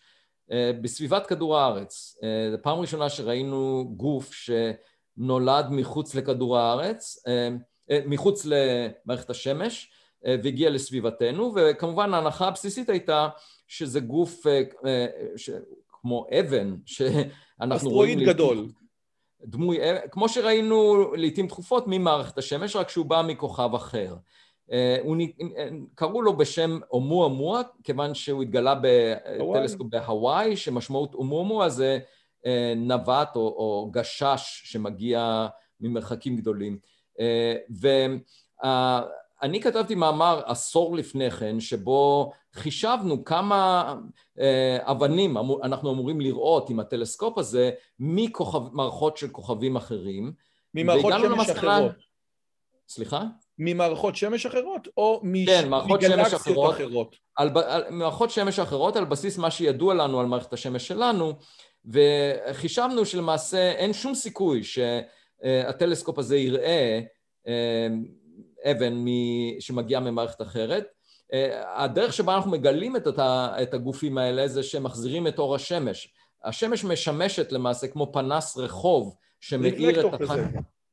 בסביבת כדור הארץ. אה, זו פעם ראשונה שראינו גוף שנולד מחוץ לכדור הארץ, אה, מחוץ למערכת השמש והגיע לסביבתנו, וכמובן ההנחה הבסיסית הייתה שזה גוף כמו אבן, שאנחנו רואים... אסטרואיד גדול. דמוי, כמו שראינו לעיתים תכופות ממערכת השמש, רק שהוא בא מכוכב אחר. קראו לו בשם אומו כיוון שהוא התגלה בטלסקופ בהוואי, שמשמעות אומו זה נווט או גשש שמגיע ממרחקים גדולים. ואני כתבתי מאמר עשור לפני כן, שבו חישבנו כמה אבנים אנחנו אמורים לראות עם הטלסקופ הזה ממערכות של כוכבים אחרים. ממערכות שמש אחרות. סליחה? ממערכות שמש אחרות או כן, מגלקסיות אחרות? אחרות? על, על, מערכות שמש אחרות על בסיס מה שידוע לנו על מערכת השמש שלנו וחישבנו שלמעשה אין שום סיכוי שהטלסקופ הזה יראה אה, אבן שמגיעה ממערכת אחרת. אה, הדרך שבה אנחנו מגלים את הגופים האלה זה שמחזירים את אור השמש. השמש משמשת למעשה כמו פנס רחוב שמאיר את, הח...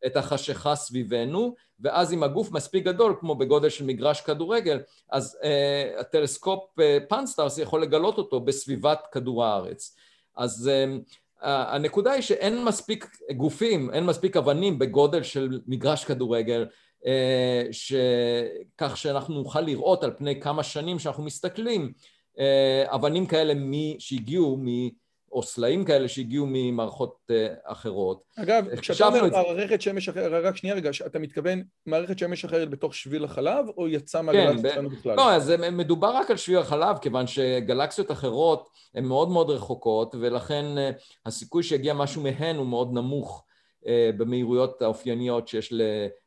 את החשיכה סביבנו, ואז אם הגוף מספיק גדול, כמו בגודל של מגרש כדורגל, אז uh, הטלסקופ uh, Pan-STARRS יכול לגלות אותו בסביבת כדור הארץ. אז uh, הנקודה היא שאין מספיק גופים, אין מספיק אבנים בגודל של מגרש כדורגל, uh, כך שאנחנו נוכל לראות על פני כמה שנים שאנחנו מסתכלים, אבנים כאלה מי, שהגיעו מ... או סלעים כאלה שהגיעו ממערכות אה, אחרות. אגב, כשאתה אומר מערכת שמש אחרת, רק שנייה רגע, אתה מתכוון מערכת שמש אחרת בתוך שביל החלב, או יצא כן, שלנו בכלל? לא, אז מדובר רק על שביל החלב, כיוון שגלקסיות אחרות הן מאוד מאוד רחוקות, ולכן אה, הסיכוי שיגיע משהו מהן הוא מאוד נמוך. אה, במהירויות האופייניות שיש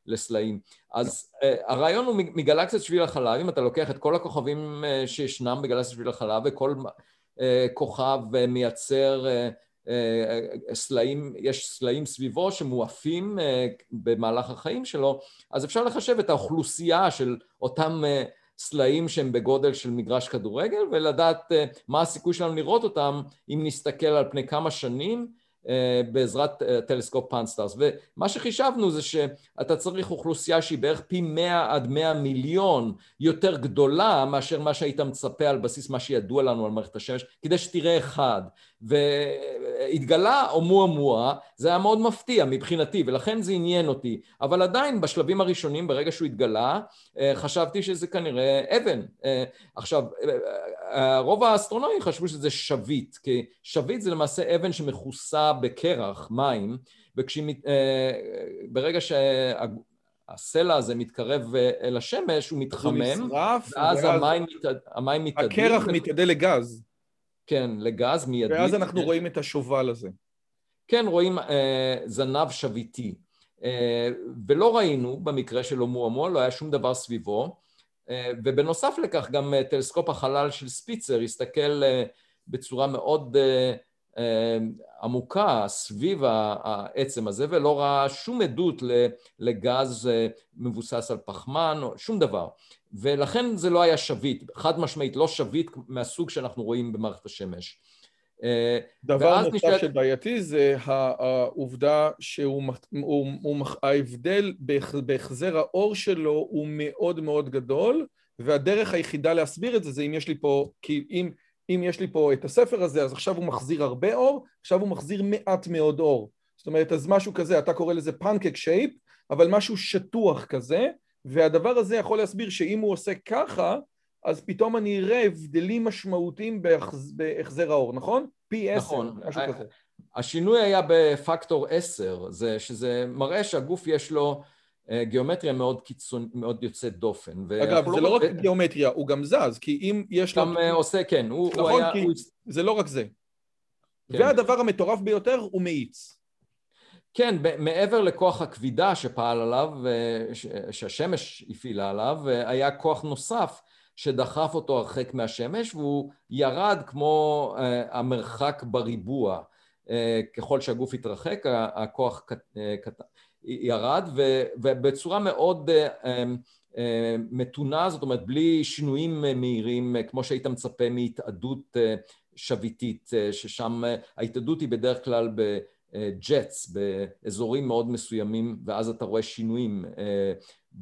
לסלעים. אז הרעיון הוא מגלקסיית שביל החלב, אם אתה לוקח את כל הכוכבים שישנם בגלקסיית שביל החלב וכל אה, כוכב מייצר אה, אה, סלעים, יש סלעים סביבו שמועפים במהלך החיים שלו, אז אפשר לחשב את האוכלוסייה של אותם סלעים שהם בגודל של מגרש כדורגל ולדעת מה הסיכוי שלנו לראות אותם אם נסתכל על פני כמה שנים אה, בעזרת אה, טלסקופ Pan-STARRS ומה שחישבנו זה שאתה צריך אוכלוסייה שהיא בערך פי 100 עד 100 מיליון יותר גדולה מאשר מה שהיית מצפה על בסיס מה שידוע לנו על מערכת השמש כדי שתראה אחד והתגלה אומואה זה היה מאוד מפתיע מבחינתי ולכן זה עניין אותי אבל עדיין בשלבים הראשונים ברגע שהוא התגלה אה, חשבתי שזה כנראה אבן עכשיו רוב האסטרונומים חשבו שזה שביט כי שביט זה למעשה אבן שמכוסה בקרח, מים, וברגע אה, שהסלע הזה מתקרב אה, אל השמש, הוא מתחמם, ואז המים, המים מתאדים. הקרח מתאדה לגז. כן, לגז מיידי. ואז אנחנו רואים את השובל הזה. כן, רואים אה, זנב שביטי. אה, ולא ראינו במקרה של אומואמוע, לא היה שום דבר סביבו. אה, ובנוסף לכך גם אה, טלסקופ החלל של ספיצר הסתכל אה, בצורה מאוד אה, אה, עמוקה סביב העצם הזה ולא ראה שום עדות לגז אה, מבוסס על פחמן שום דבר ולכן זה לא היה שביט, חד משמעית לא שביט מהסוג שאנחנו רואים במערכת השמש. אה, דבר נוסף נשאל... שבעייתי זה העובדה שההבדל בהחזר האור שלו הוא מאוד מאוד גדול והדרך היחידה להסביר את זה זה אם יש לי פה, כי אם אם יש לי פה את הספר הזה, אז עכשיו הוא מחזיר הרבה אור, עכשיו הוא מחזיר מעט מאוד אור. זאת אומרת, אז משהו כזה, אתה קורא לזה פנקק שייפ, אבל משהו שטוח כזה, והדבר הזה יכול להסביר שאם הוא עושה ככה, אז פתאום אני אראה הבדלים משמעותיים בהחזר האור, נכון? פי עשר, נכון. משהו כזה. השינוי היה בפקטור עשר, זה שזה מראה שהגוף יש לו אה, גיאומטריה מאוד קיצון, מאוד יוצאת דופן. אגב, זה לא רק גיאומטריה, הוא גם זז, כי אם יש לו... גם אה, עושה, כן, הוא נכון, היה... כי זה לא רק זה. כן. והדבר המטורף ביותר הוא מאיץ. כן, מעבר לכוח הכבידה שפעל עליו, שהשמש הפעילה עליו, היה כוח נוסף שדחף אותו הרחק מהשמש, והוא ירד כמו אה, המרחק בריבוע. ככל שהגוף התרחק, הכוח קטן. ירד ובצורה מאוד אה, אה, מתונה, זאת אומרת בלי שינויים מהירים כמו שהיית מצפה מהתאדות אה, שביתית, ששם ההתאדות היא בדרך כלל בג'טס, באזורים מאוד מסוימים ואז אתה רואה שינויים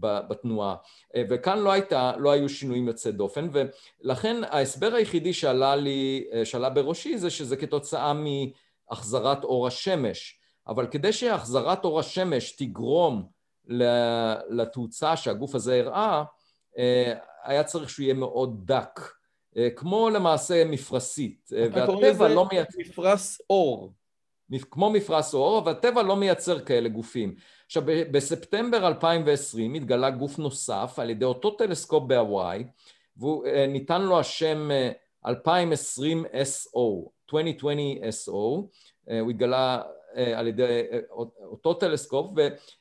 בתנועה. וכאן לא, הייתה, לא היו שינויים יוצאי דופן ולכן ההסבר היחידי שעלה לי, שעלה בראשי זה שזה כתוצאה מהחזרת אור השמש. אבל כדי שהחזרת אור השמש תגרום לתאוצה שהגוף הזה הראה, היה צריך שהוא יהיה מאוד דק, כמו למעשה מפרשית, והטבע לא מייצר... מפרס אור. כמו מפרס אור, אבל הטבע לא מייצר כאלה גופים. עכשיו, בספטמבר 2020 התגלה גוף נוסף על ידי אותו טלסקופ בהוואי, וניתן לו השם 2020 SO, 2020 SO, הוא התגלה אה, על ידי אה, אותו טלסקופ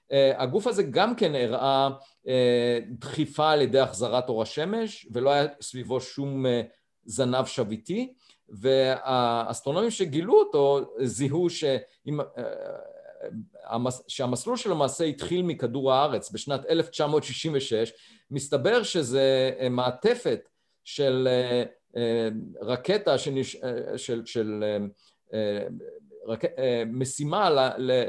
והגוף הזה גם כן הראה אה, דחיפה על ידי החזרת אור השמש ולא היה סביבו שום זנב שביטי והאסטרונומים שגילו אותו זיהו שאם, שהמסלול שלו למעשה התחיל מכדור הארץ בשנת 1966 מסתבר שזה מעטפת של רקטה שנש... של, של רק, אה, משימה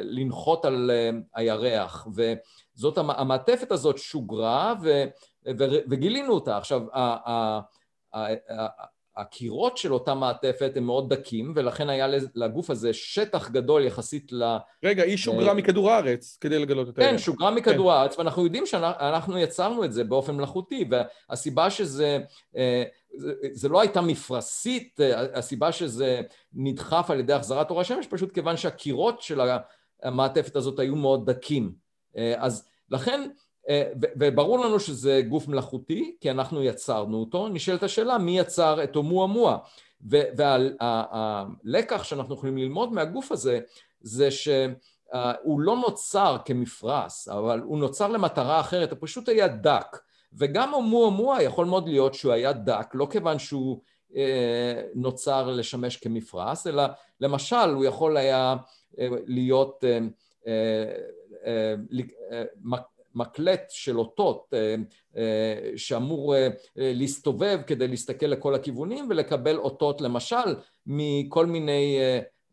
לנחות על אה, הירח. וזאת המעטפת הזאת שוגרה ו, ו, וגילינו אותה. עכשיו הקירות של אותה מעטפת הם מאוד דקים ולכן היה לגוף הזה שטח גדול יחסית ל... רגע, היא שוגרה uh, מכדור הארץ כדי לגלות את ה... כן, שוגרה מכדור כן. הארץ ואנחנו יודעים שאנחנו יצרנו את זה באופן מלאכותי והסיבה שזה... Uh, זה, זה לא הייתה מפרשית, הסיבה שזה נדחף על ידי החזרת אור השמש פשוט כיוון שהקירות של המעטפת הזאת היו מאוד דקים אז לכן אה, וברור לנו שזה גוף מלאכותי, כי אנחנו יצרנו אותו, נשאלת השאלה מי יצר את אומואמואה. והלקח שאנחנו יכולים ללמוד מהגוף הזה זה שהוא לא נוצר כמפרס, אבל הוא נוצר למטרה אחרת, הוא פשוט היה דק. וגם אומואמואה יכול מאוד להיות שהוא היה דק, לא כיוון שהוא אה, נוצר לשמש כמפרס, אלא למשל הוא יכול היה אה, להיות מקלט של אותות אה, אה, שאמור אה, להסתובב כדי להסתכל לכל הכיוונים ולקבל אותות למשל מכל מיני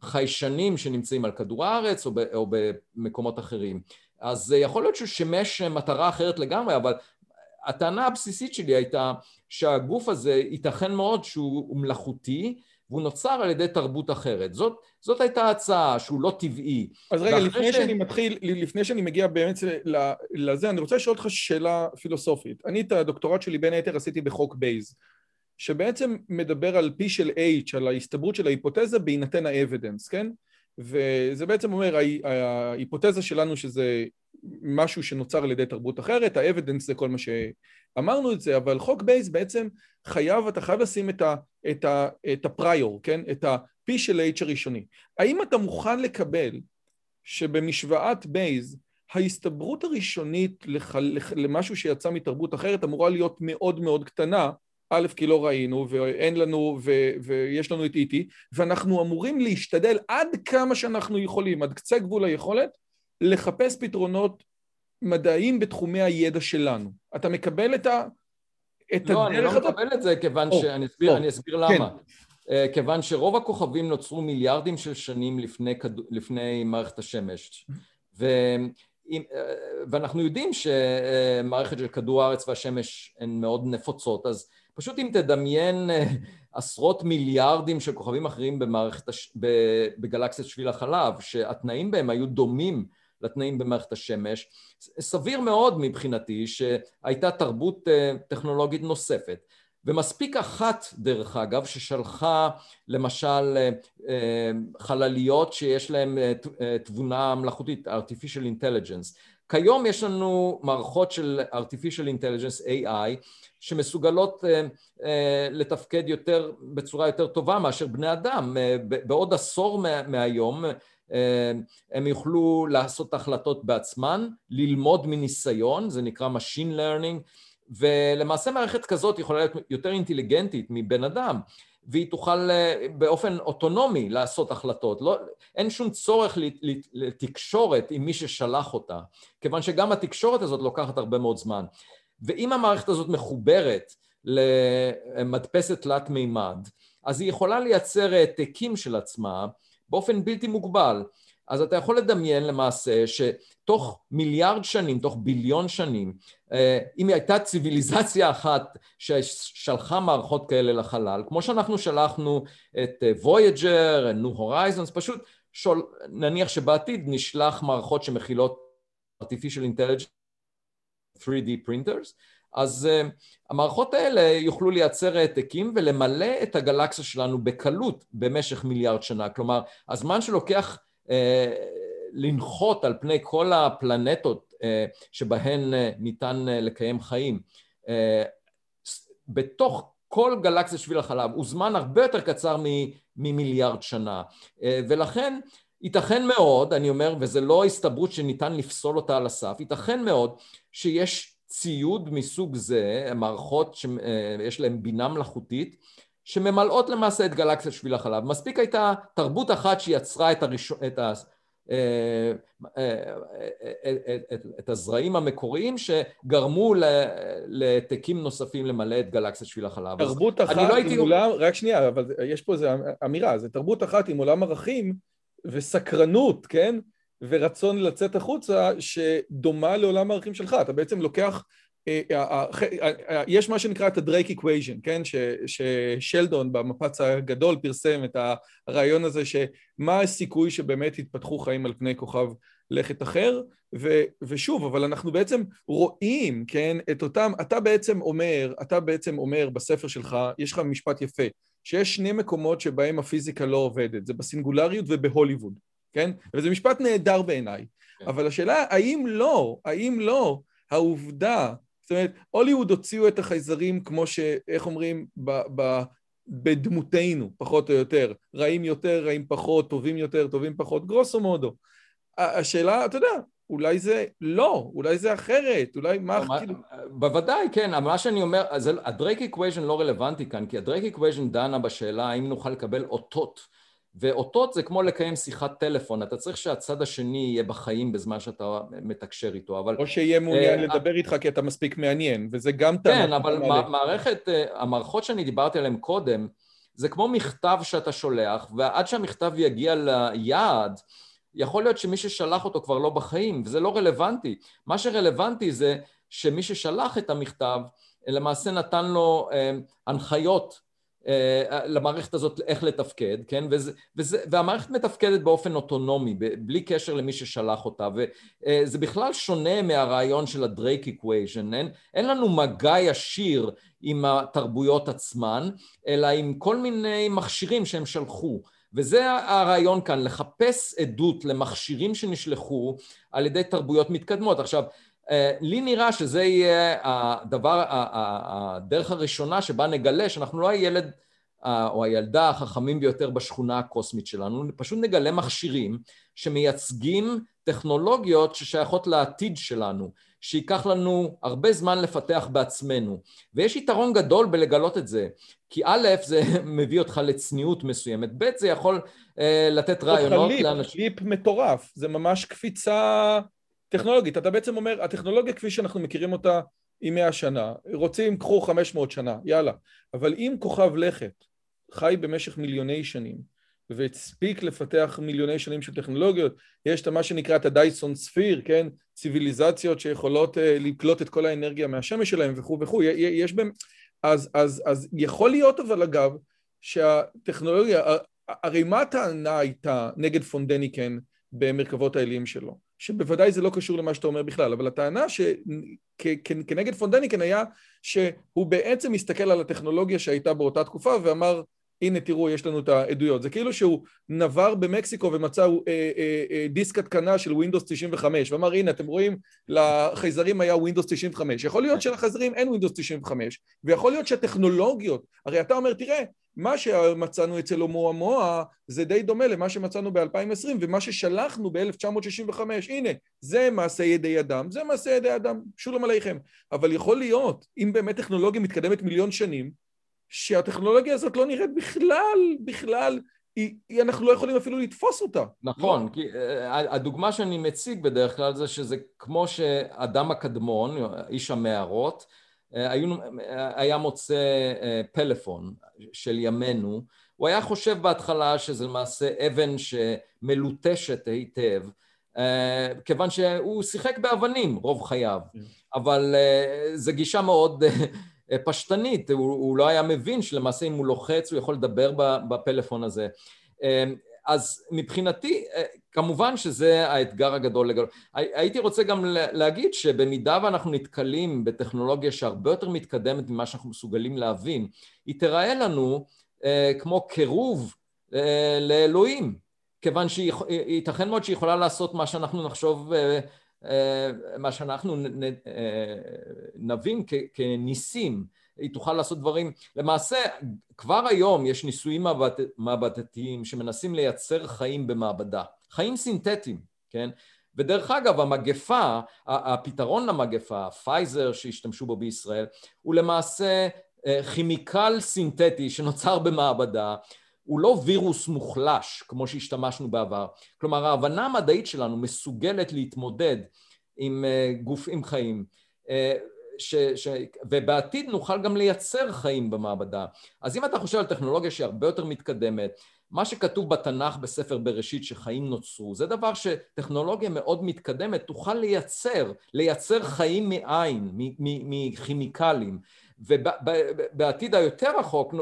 חיישנים שנמצאים על כדור הארץ או במקומות אחרים. אז יכול להיות שהוא שימש מטרה אחרת לגמרי, אבל הטענה הבסיסית שלי הייתה שהגוף הזה ייתכן מאוד שהוא מלאכותי והוא נוצר על ידי תרבות אחרת. זאת, זאת הייתה הצעה, שהוא לא טבעי. אז רגע, לפני ש... שאני מתחיל, לפני שאני מגיע באמת לזה, אני רוצה לשאול אותך שאלה פילוסופית. אני את הדוקטורט שלי בין היתר עשיתי בחוק בייז, שבעצם מדבר על P של H, על ההסתברות של ההיפותזה בהינתן ה evidence, כן? וזה בעצם אומר, ה hypothesis שלנו שזה משהו שנוצר על ידי תרבות אחרת, ה evidence זה כל מה שאמרנו את זה, אבל חוק בייס בעצם חייב, אתה חייב לשים את, ה, את, ה, את ה prior, כן? את ה-P של H הראשוני. האם אתה מוכן לקבל שבמשוואת בייס ההסתברות הראשונית לח, לח, למשהו שיצא מתרבות אחרת אמורה להיות מאוד מאוד קטנה, א', כי לא ראינו, ואין לנו, ו, ויש לנו את איטי, ואנחנו אמורים להשתדל עד כמה שאנחנו יכולים, עד קצה גבול היכולת, לחפש פתרונות מדעיים בתחומי הידע שלנו. אתה מקבל את, ה... את לא? לא, אני לא מקבל את זה כיוון או, ש... אני אסביר, או, אני אסביר למה. כן. Uh, כיוון שרוב הכוכבים נוצרו מיליארדים של שנים לפני, כד... לפני מערכת השמש. ו... אם, uh, ואנחנו יודעים שמערכת של כדור הארץ והשמש הן מאוד נפוצות, אז פשוט אם תדמיין uh, עשרות מיליארדים של כוכבים אחרים במערכת הש... בגלקסיית שביל החלב, שהתנאים בהם היו דומים לתנאים במערכת השמש. סביר מאוד מבחינתי שהייתה תרבות אה, טכנולוגית נוספת. ומספיק אחת, דרך אגב, ששלחה למשל אה, אה, חלליות שיש להן תבונה מלאכותית, artificial intelligence. כיום יש לנו מערכות של artificial intelligence, AI, שמסוגלות לתפקד יותר, בצורה יותר טובה מאשר בני אדם. בעוד עשור מהיום אה, הם יוכלו לעשות החלטות בעצמן, ללמוד מניסיון, זה נקרא Machine Learning, ולמעשה מערכת כזאת יכולה להיות יותר אינטליגנטית מבן אדם, והיא תוכל אה, באופן אוטונומי לעשות החלטות. לא, אין שום צורך לתקשורת עם מי ששלח אותה, כיוון שגם התקשורת הזאת לוקחת הרבה מאוד זמן. ואם המערכת הזאת מחוברת למדפסת תלת מימד, אז היא יכולה לייצר העתקים של עצמה באופן בלתי מוגבל. אז אתה יכול לדמיין למעשה שתוך מיליארד שנים, תוך ביליון שנים, אה, אם הייתה ציוויליזציה אחת ששלחה מערכות כאלה לחלל, כמו שאנחנו שלחנו את וויג'ר, ניו הורייזונס, פשוט שול, נניח שבעתיד נשלח מערכות שמכילות artificial intelligence 3D printers, אז uh, המערכות האלה יוכלו לייצר העתקים ולמלא את הגלקסיה שלנו בקלות במשך מיליארד שנה. כלומר, הזמן שלוקח לנחות על פני כל הפלנטות uh, שבהן uh, ניתן לקיים חיים, בתוך כל גלקסיה שביל החלב הוא זמן הרבה יותר קצר ממיליארד שנה. ולכן ייתכן מאוד, אני אומר, וזה לא הסתברות שניתן לפסול אותה על הסף, ייתכן מאוד שיש ציוד מסוג זה, מערכות שיש להן בינה מלאכותית, שממלאות למעשה את גלקסיית שביל החלב. מספיק הייתה תרבות אחת שיצרה את, הראשון, את, ה, אה, אה, אה, את, את הזרעים המקוריים שגרמו לתיקים נוספים למלא את גלקסיית שביל החלב. תרבות אחת לא הייתי... עם עולם, רק שנייה, אבל יש פה איזו אמירה, זה תרבות אחת עם עולם ערכים וסקרנות, כן? ורצון לצאת החוצה שדומה לעולם הערכים שלך. אתה בעצם לוקח... אה, אה, אה, יש מה שנקרא את ה Drake equation, כן? ששלדון במפץ הגדול פרסם את הרעיון הזה שמה הסיכוי שבאמת יתפתחו חיים על פני כוכב לכת אחר, ו, ושוב, אבל אנחנו בעצם רואים, כן, את אותם, אתה בעצם אומר, אתה בעצם אומר בספר שלך, יש לך משפט יפה, שיש שני מקומות שבהם הפיזיקה לא עובדת, זה בסינגולריות ובהוליווד. כן? וזה משפט נהדר בעיניי. כן. אבל השאלה, האם לא, האם לא, העובדה, זאת אומרת, הוליווד הוציאו את החייזרים כמו ש... איך אומרים? ב, ב, בדמותנו, פחות או יותר. רעים יותר, רעים פחות, טובים יותר, טובים פחות, גרוסו מודו. השאלה, אתה יודע, אולי זה לא, אולי זה אחרת, אולי מה... לא, כאילו... בוודאי, כן, אבל מה שאני אומר, ה Drake equation לא רלוונטי כאן, כי ה Drake equation דנה בשאלה האם נוכל לקבל אותות. ואותות זה כמו לקיים שיחת טלפון, אתה צריך שהצד השני יהיה בחיים בזמן שאתה מתקשר איתו, אבל... או שיהיה מעוניין uh, לדבר איתך כי אתה מספיק מעניין, וזה גם טענה. כן, אבל מערכת, uh, המערכות שאני דיברתי עליהן קודם, זה כמו מכתב שאתה שולח, ועד שהמכתב יגיע ליעד, יכול להיות שמי ששלח אותו כבר לא בחיים, וזה לא רלוונטי. מה שרלוונטי זה שמי ששלח את המכתב, למעשה נתן לו uh, הנחיות אה, למערכת הזאת איך לתפקד, כן? וזה, וזה, והמערכת מתפקדת באופן אוטונומי, בלי קשר למי ששלח אותה, וזה בכלל שונה מהרעיון של ה Drake equation, אין, אין לנו מגע ישיר עם התרבויות עצמן, אלא עם כל מיני מכשירים שהם שלחו. וזה הרעיון כאן, לחפש עדות למכשירים שנשלחו על ידי תרבויות מתקדמות. עכשיו, אה, לי נראה שזה יהיה הדבר, הדרך הראשונה שבה נגלה שאנחנו לא הילד או הילדה החכמים ביותר בשכונה הקוסמית שלנו, פשוט נגלה מכשירים שמייצגים טכנולוגיות ששייכות לעתיד שלנו, שייקח לנו הרבה זמן לפתח בעצמנו. ויש יתרון גדול בלגלות את זה, כי א', זה מביא אותך לצניעות מסוימת, ב', זה יכול אה, לתת רעיונות לאנשים... ליפ מטורף, זה ממש קפיצה טכנולוגית. אתה בעצם אומר, הטכנולוגיה כפי שאנחנו מכירים אותה היא מאה שנה, רוצים, קחו חמש מאות שנה, יאללה. אבל אם כוכב לכת חי במשך מיליוני שנים והספיק לפתח מיליוני שנים של טכנולוגיות, יש את מה שנקרא את הדייסון ספיר, כן? ציוויליזציות שיכולות uh, לקלוט את כל האנרגיה מהשמש שלהם וכו' וכו', יש בהם... אז, אז, אז יכול להיות אבל אגב שהטכנולוגיה, הרי מה הטענה הייתה נגד פונדניקן במרכבות האלים שלו? שבוודאי זה לא קשור למה שאתה אומר בכלל, אבל הטענה שכנגד פונדניקן היה שהוא בעצם מסתכל על הטכנולוגיה שהייתה באותה תקופה ואמר הנה תראו יש לנו את העדויות, זה כאילו שהוא נבר במקסיקו ומצא אה, אה, אה, דיסק התקנה של Windows 95 ואמר הנה אתם רואים לחייזרים היה Windows 95, יכול להיות שלחייזרים אין Windows 95 ויכול להיות שהטכנולוגיות, הרי אתה אומר תראה מה שמצאנו אצל הומואמואה זה די דומה למה שמצאנו ב-2020 ומה ששלחנו ב-1965, הנה, זה מעשה ידי אדם, זה מעשה ידי אדם, שולם עליכם. אבל יכול להיות, אם באמת טכנולוגיה מתקדמת מיליון שנים, שהטכנולוגיה הזאת לא נראית בכלל, בכלל, היא, היא, אנחנו לא יכולים אפילו לתפוס אותה. נכון, כי uh, הדוגמה שאני מציג בדרך כלל זה שזה כמו שאדם הקדמון, איש המערות, אה, היה מוצא אה, פלאפון של ימינו, הוא היה חושב בהתחלה שזה למעשה אבן שמלוטשת היטב, אה, כיוון שהוא שיחק באבנים רוב חייו, כן. אבל זו גישה מאוד פשטנית, הוא, הוא לא היה מבין שלמעשה אם הוא לוחץ הוא יכול לדבר בפלאפון הזה. אז מבחינתי, כמובן שזה האתגר הגדול לגדול. הייתי רוצה גם להגיד שבמידה ואנחנו נתקלים בטכנולוגיה שהרבה יותר מתקדמת ממה שאנחנו מסוגלים להבין, היא תראה לנו כמו קירוב לאלוהים, כיוון שייתכן מאוד שהיא יכולה לעשות מה שאנחנו נחשוב מה שאנחנו נבין כניסים, היא תוכל לעשות דברים, למעשה כבר היום יש ניסויים מעבדתיים שמנסים לייצר חיים במעבדה, חיים סינתטיים, כן? ודרך אגב המגפה, הפתרון למגפה, פייזר שהשתמשו בו בישראל, הוא למעשה כימיקל סינתטי שנוצר במעבדה. הוא לא וירוס מוחלש כמו שהשתמשנו בעבר, כלומר ההבנה המדעית שלנו מסוגלת להתמודד עם גופים חיים ש, ש, ובעתיד נוכל גם לייצר חיים במעבדה. אז אם אתה חושב על טכנולוגיה שהיא הרבה יותר מתקדמת, מה שכתוב בתנ"ך בספר בראשית שחיים נוצרו, זה דבר שטכנולוגיה מאוד מתקדמת תוכל לייצר, לייצר חיים מאין, מכימיקלים. ובעתיד היותר רחוק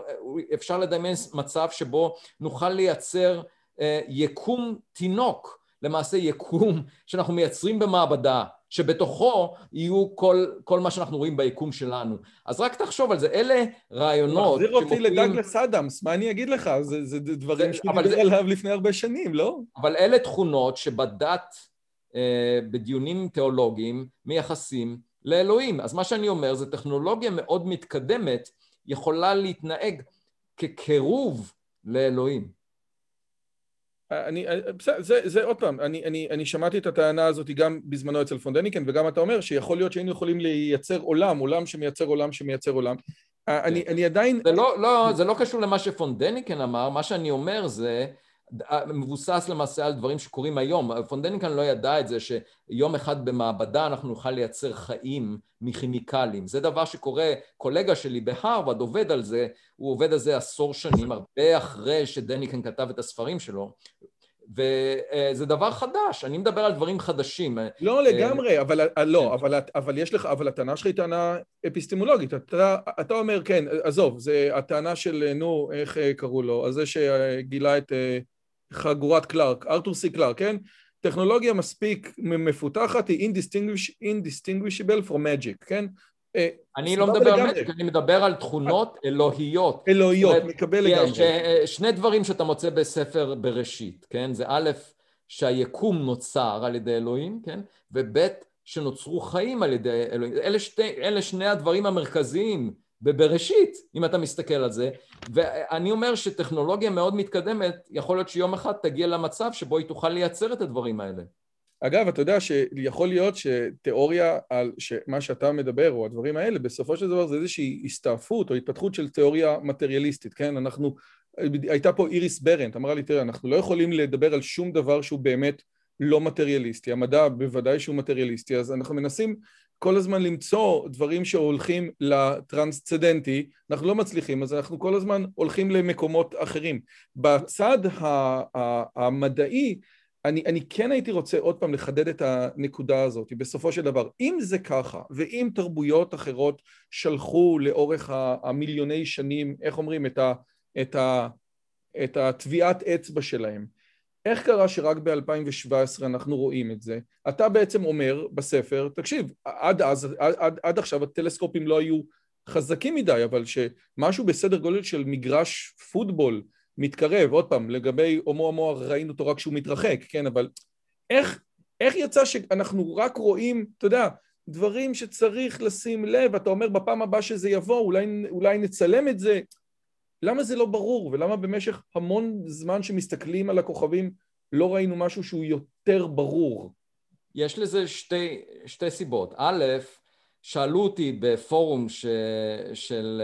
אפשר לדמיין מצב שבו נוכל לייצר אה, יקום תינוק, למעשה יקום שאנחנו מייצרים במעבדה, שבתוכו יהיו כל, כל מה שאנחנו רואים ביקום שלנו. אז רק תחשוב על זה, אלה רעיונות... מחזיר אותי לדגלס אדמס, מה אני אגיד לך? זה, זה דברים שהוא דיבר זה... עליו לפני הרבה שנים, לא? אבל אלה תכונות שבדת, אה, בדיונים תיאולוגיים, מייחסים לאלוהים. אז מה שאני אומר זה טכנולוגיה מאוד מתקדמת יכולה להתנהג כקירוב לאלוהים. אני, בסדר, זה, זה עוד פעם, אני, אני, אני שמעתי את הטענה הזאת גם בזמנו אצל פונדניקן וגם אתה אומר שיכול להיות שהיינו יכולים לייצר עולם, עולם שמייצר עולם שמייצר עולם. אני, אני עדיין... זה לא, לא, זה לא קשור למה שפונדניקן אמר, מה שאני אומר זה מבוסס למעשה על דברים שקורים היום. פונדניקן לא ידע את זה שיום אחד במעבדה אנחנו נוכל לייצר חיים מכימיקלים. זה דבר שקורה, קולגה שלי בהרווארד עובד על זה, הוא עובד על זה עשור שנים, הרבה אחרי שדניקן כתב את הספרים שלו. וזה דבר חדש, אני מדבר על דברים חדשים. לא לגמרי, אבל לא, כן. אבל, אבל יש לך, אבל הטענה שלך היא טענה אפיסטמולוגית. אתה, אתה אומר, כן, עזוב, זה הטענה של, נו, איך קראו לו, על זה שגילה את חגורת קלארק, ארתור סי קלארק, כן? טכנולוגיה מספיק מפותחת היא indistinguishable from magic, כן? אה, אני לא מדבר על מג'יק, אני מדבר על תכונות אלוהיות. אלוהיות, מקבל לגמרי. אה, שני דברים שאתה מוצא בספר בראשית, כן? זה א', שהיקום נוצר על ידי אלוהים, כן? וב', שנוצרו חיים על ידי אלוהים. אלה, שתי, אלה שני הדברים המרכזיים בבראשית, אם אתה מסתכל על זה, ואני אומר שטכנולוגיה מאוד מתקדמת, יכול להיות שיום אחד תגיע למצב שבו היא תוכל לייצר את הדברים האלה. אגב, אתה יודע שיכול להיות שתיאוריה על מה שאתה מדבר, או הדברים האלה, בסופו של דבר זה איזושהי הסתעפות או התפתחות של תיאוריה מטריאליסטית, כן? אנחנו, הייתה פה איריס ברנט, אמרה לי, תראה, אנחנו לא יכולים לדבר על שום דבר שהוא באמת לא מטריאליסטי, המדע בוודאי שהוא מטריאליסטי, אז אנחנו מנסים כל הזמן למצוא דברים שהולכים לטרנסצדנטי, אנחנו לא מצליחים, אז אנחנו כל הזמן הולכים למקומות אחרים. בצד המדעי, אני, אני כן הייתי רוצה עוד פעם לחדד את הנקודה הזאת, בסופו של דבר, אם זה ככה, ואם תרבויות אחרות שלחו לאורך המיליוני שנים, איך אומרים, את, ה, את, ה, את הטביעת אצבע שלהם, איך קרה שרק ב-2017 אנחנו רואים את זה? אתה בעצם אומר בספר, תקשיב, עד אז, עד, עד, עד עכשיו הטלסקופים לא היו חזקים מדי, אבל שמשהו בסדר גודל של מגרש פוטבול מתקרב, עוד פעם, לגבי הומו הומו ראינו אותו רק כשהוא מתרחק, כן, אבל איך, איך יצא שאנחנו רק רואים, אתה יודע, דברים שצריך לשים לב, אתה אומר בפעם הבאה שזה יבוא, אולי, אולי נצלם את זה, למה זה לא ברור, ולמה במשך המון זמן שמסתכלים על הכוכבים לא ראינו משהו שהוא יותר ברור? יש לזה שתי, שתי סיבות. א', שאלו אותי בפורום ש, של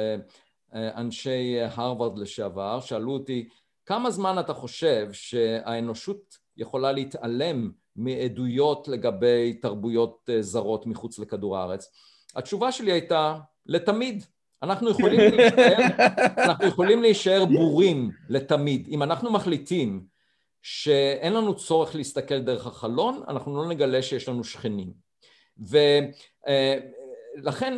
אה, אנשי הרווארד לשעבר, שאלו אותי כמה זמן אתה חושב שהאנושות יכולה להתעלם מעדויות לגבי תרבויות אה, זרות מחוץ לכדור הארץ? התשובה שלי הייתה לתמיד. אנחנו יכולים להישאר, אנחנו יכולים להישאר בורים לתמיד. אם אנחנו מחליטים שאין לנו צורך להסתכל דרך החלון, אנחנו לא נגלה שיש לנו שכנים. ולכן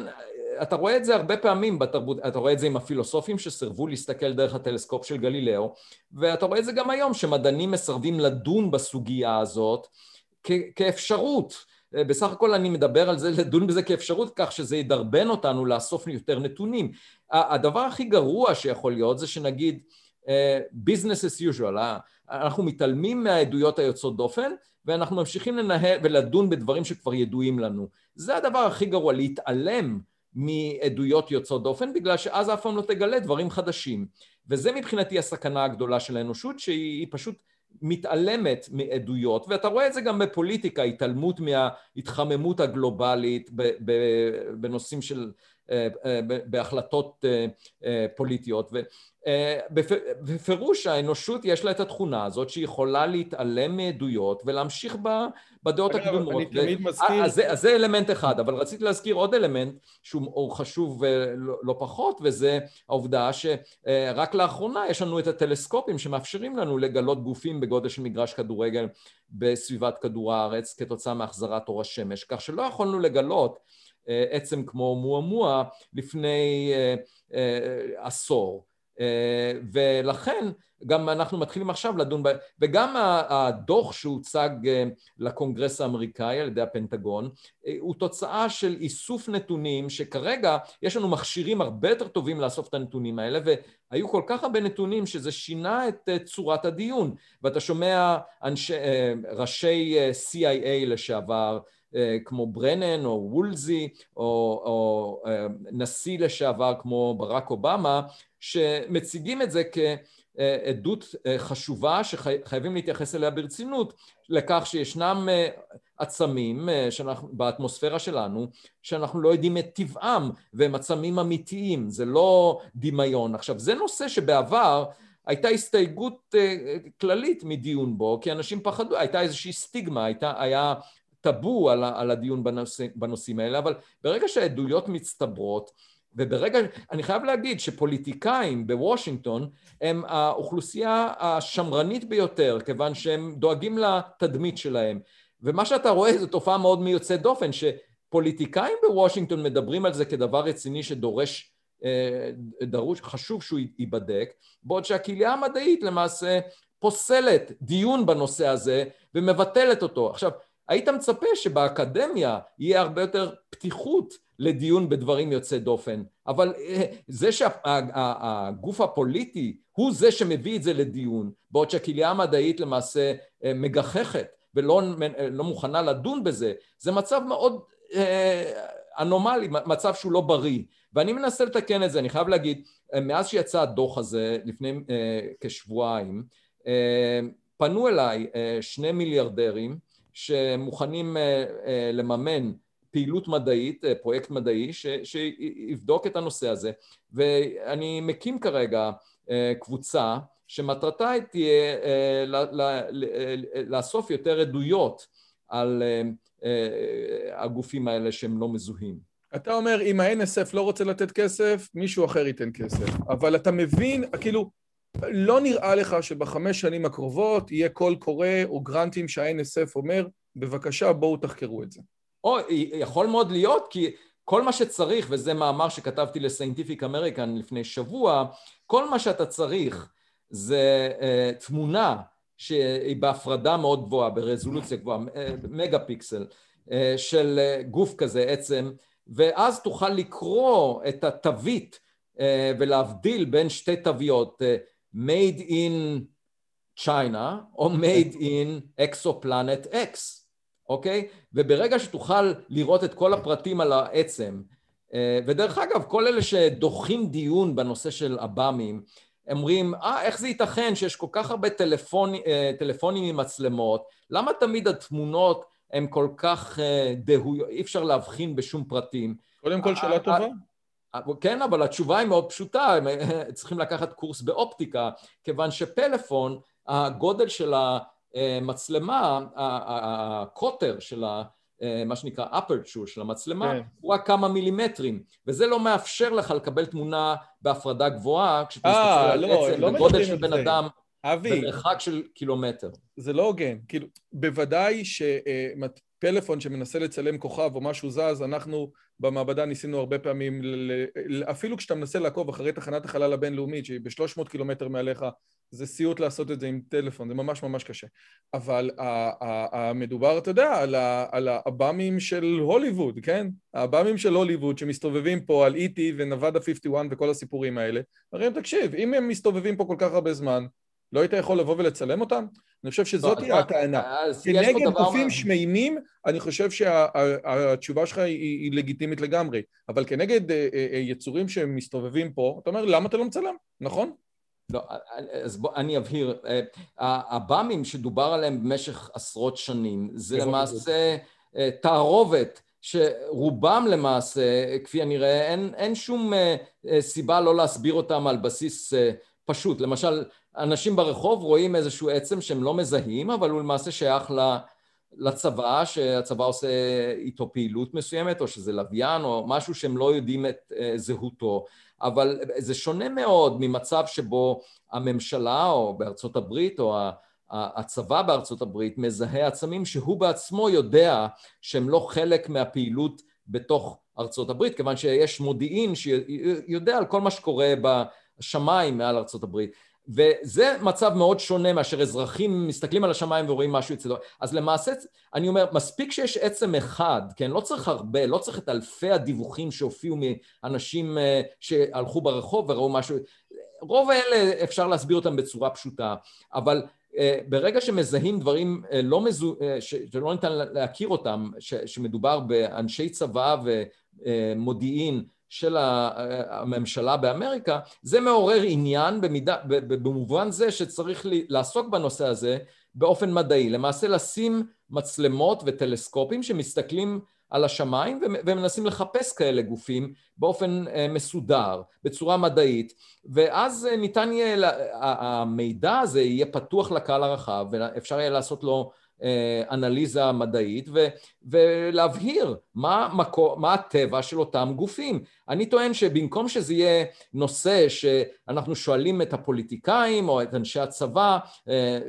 אתה רואה את זה הרבה פעמים בתרבות, אתה רואה את זה עם הפילוסופים שסירבו להסתכל דרך הטלסקופ של גלילאו, ואתה רואה את זה גם היום, שמדענים מסרבים לדון בסוגיה הזאת כאפשרות. בסך הכל אני מדבר על זה, לדון בזה כאפשרות כך שזה ידרבן אותנו לאסוף יותר נתונים. הדבר הכי גרוע שיכול להיות זה שנגיד business as usual, אנחנו מתעלמים מהעדויות היוצאות דופן ואנחנו ממשיכים לנהל ולדון בדברים שכבר ידועים לנו. זה הדבר הכי גרוע, להתעלם מעדויות יוצאות דופן, בגלל שאז אף פעם לא תגלה דברים חדשים. וזה מבחינתי הסכנה הגדולה של האנושות, שהיא פשוט מתעלמת מעדויות, ואתה רואה את זה גם בפוליטיקה, התעלמות מההתחממות הגלובלית בנושאים של, בהחלטות אה, פוליטיות. בפירוש האנושות יש לה את התכונה הזאת שהיא יכולה להתעלם מעדויות ולהמשיך בדעות הקדומות. אני תמיד מסכים. אז זה, אז זה אלמנט אחד, אבל רציתי להזכיר עוד אלמנט שהוא חשוב לא, לא פחות, וזה העובדה שרק לאחרונה יש לנו את הטלסקופים שמאפשרים לנו לגלות גופים בגודל של מגרש כדורגל בסביבת כדור הארץ כתוצאה מהחזרת אור השמש, כך שלא יכולנו לגלות עצם כמו מועמוע לפני עשור. ולכן גם אנחנו מתחילים עכשיו לדון, ב... וגם הדוח שהוצג אה, לקונגרס האמריקאי על ידי הפנטגון אה, הוא תוצאה של איסוף נתונים שכרגע יש לנו מכשירים הרבה יותר טובים לאסוף את הנתונים האלה והיו כל כך הרבה נתונים שזה שינה את אה, צורת הדיון ואתה שומע אנשי, ראשי CIA לשעבר כמו ברנן או וולזי או, או נשיא לשעבר כמו ברק אובמה שמציגים את זה כעדות חשובה שחייבים להתייחס אליה ברצינות לכך שישנם עצמים שאנחנו, באטמוספירה שלנו שאנחנו לא יודעים את טבעם והם עצמים אמיתיים, זה לא דמיון. עכשיו זה נושא שבעבר הייתה הסתייגות כללית מדיון בו כי אנשים פחדו, הייתה איזושהי סטיגמה, הייתה, היה טאבו על, על הדיון בנושא, בנושאים האלה, אבל ברגע שהעדויות מצטברות וברגע, אני חייב להגיד שפוליטיקאים בוושינגטון הם האוכלוסייה השמרנית ביותר, כיוון שהם דואגים לתדמית שלהם. ומה שאתה רואה זו תופעה מאוד מיוצאת דופן, שפוליטיקאים בוושינגטון מדברים על זה כדבר רציני שדורש, אה, דרוש, חשוב שהוא ייבדק, בעוד שהקהילה המדעית למעשה פוסלת דיון בנושא הזה ומבטלת אותו. עכשיו, היית מצפה שבאקדמיה יהיה הרבה יותר פתיחות לדיון בדברים יוצאי דופן, אבל אה, זה שהגוף הפוליטי הוא זה שמביא את זה לדיון, בעוד שהקהילה המדעית למעשה אה, מגחכת ולא אה, לא מוכנה לדון בזה, זה מצב מאוד אנומלי, מצב שהוא לא בריא, ואני מנסה לתקן את זה, אני חייב להגיד, מאז שיצא הדוח הזה לפני כשבועיים, פנו אליי שני מיליארדרים שמוכנים לממן פעילות מדעית, אה, פרויקט מדעי, ש, שיבדוק את הנושא הזה. ואני מקים כרגע אה, קבוצה שמטרתה תהיה אה, לאסוף יותר עדויות על הגופים האלה שהם לא מזוהים. אתה אומר, אם ה-NSF לא רוצה לתת כסף, מישהו אחר ייתן כסף. אבל אתה מבין, כאילו, לא נראה לך שבחמש שנים הקרובות יהיה קול קורא או גרנטים שה-NSF אומר, בבקשה, בואו תחקרו את זה. או יכול מאוד להיות כי כל מה שצריך, וזה מאמר שכתבתי ל Scientific American לפני שבוע, כל מה שאתה צריך זה uh, תמונה שהיא בהפרדה מאוד גבוהה, ברזולוציה גבוהה, אה, מגה פיקסל, uh, של uh, גוף כזה עצם, ואז תוכל לקרוא את התווית uh, ולהבדיל בין שתי תוויות, uh, made in China או made in exoplanet X. אוקיי? וברגע שתוכל לראות את כל הפרטים על העצם, אה, ודרך אגב, כל אלה שדוחים דיון בנושא של עב"מים, אומרים, אה, איך זה ייתכן שיש כל כך הרבה טלפון, אה, טלפונים עם מצלמות, למה תמיד התמונות הן כל כך אה, דהויות, אי אפשר להבחין בשום פרטים? קודם כל שאלה טובה. כן, אבל התשובה היא מאוד פשוטה, הם צריכים לקחת קורס באופטיקה, כיוון שפלאפון, הגודל של ה... מצלמה, הקוטר של ה... מה שנקרא אפרצ'ור של המצלמה, כן. הוא רק כמה מילימטרים, וזה לא מאפשר לך לקבל תמונה בהפרדה גבוהה, כשאתה מסתכל על לא, עצם, לא בגודל של בן. אדם, אבי, במרחק של קילומטר. זה לא הוגן. כאילו, בוודאי שפלאפון שמנסה לצלם כוכב או משהו זז, אנחנו במעבדה ניסינו הרבה פעמים, אפילו כשאתה מנסה לעקוב אחרי תחנת החלל הבינלאומית, שהיא ב-300 קילומטר מעליך, זה סיוט לעשות את זה עם טלפון, זה ממש ממש קשה. אבל המדובר, אתה יודע, על האב"מים של הוליווד, כן? האב"מים של הוליווד שמסתובבים פה על E.T. ונבדה 51 וכל הסיפורים האלה, הרי תקשיב, אם הם מסתובבים פה כל כך הרבה זמן, לא היית יכול לבוא ולצלם אותם? אני חושב שזאת תהיה הטענה. כנגד גופים שמימים, אני חושב שהתשובה שלך היא לגיטימית לגמרי, אבל כנגד אה, אה, אה, יצורים שמסתובבים פה, אתה אומר, למה אתה לא מצלם? נכון? לא, אז בוא, אני אבהיר. הבאמים שדובר עליהם במשך עשרות שנים, זה למעשה תערובת שרובם למעשה, כפי הנראה, אין, אין שום סיבה לא להסביר אותם על בסיס פשוט. למשל, אנשים ברחוב רואים איזשהו עצם שהם לא מזהים, אבל הוא למעשה שייך לצבא, שהצבא עושה איתו פעילות מסוימת, או שזה לוויין, או משהו שהם לא יודעים את אה, זהותו. אבל זה שונה מאוד ממצב שבו הממשלה, או בארצות הברית, או הצבא בארצות הברית, מזהה עצמים שהוא בעצמו יודע שהם לא חלק מהפעילות בתוך ארצות הברית, כיוון שיש מודיעין שיודע על כל מה שקורה בשמיים מעל ארצות הברית. וזה מצב מאוד שונה מאשר אזרחים מסתכלים על השמיים ורואים משהו אצלו. אז למעשה, אני אומר, מספיק שיש עצם אחד, כן? לא צריך הרבה, לא צריך את אלפי הדיווחים שהופיעו מאנשים אה, שהלכו ברחוב וראו משהו. רוב האלה אפשר להסביר אותם בצורה פשוטה, אבל אה, ברגע שמזהים דברים אה, לא מזו... שלא ניתן להכיר אותם, שמדובר באנשי צבא ומודיעין של הממשלה באמריקה, זה מעורר עניין במידה, במובן זה שצריך לעסוק בנושא הזה באופן מדעי, למעשה לשים מצלמות וטלסקופים שמסתכלים על השמיים ומנסים לחפש כאלה גופים באופן אה, מסודר, בצורה מדעית, ואז אה, ניתן יהיה, המידע הזה יהיה פתוח לקהל הרחב ואפשר יהיה לעשות לו אה, אנליזה מדעית ולהבהיר מה, מקו, מה הטבע של אותם גופים. אני טוען שבמקום שזה יהיה נושא שאנחנו שואלים את הפוליטיקאים או את אנשי הצבא, אה,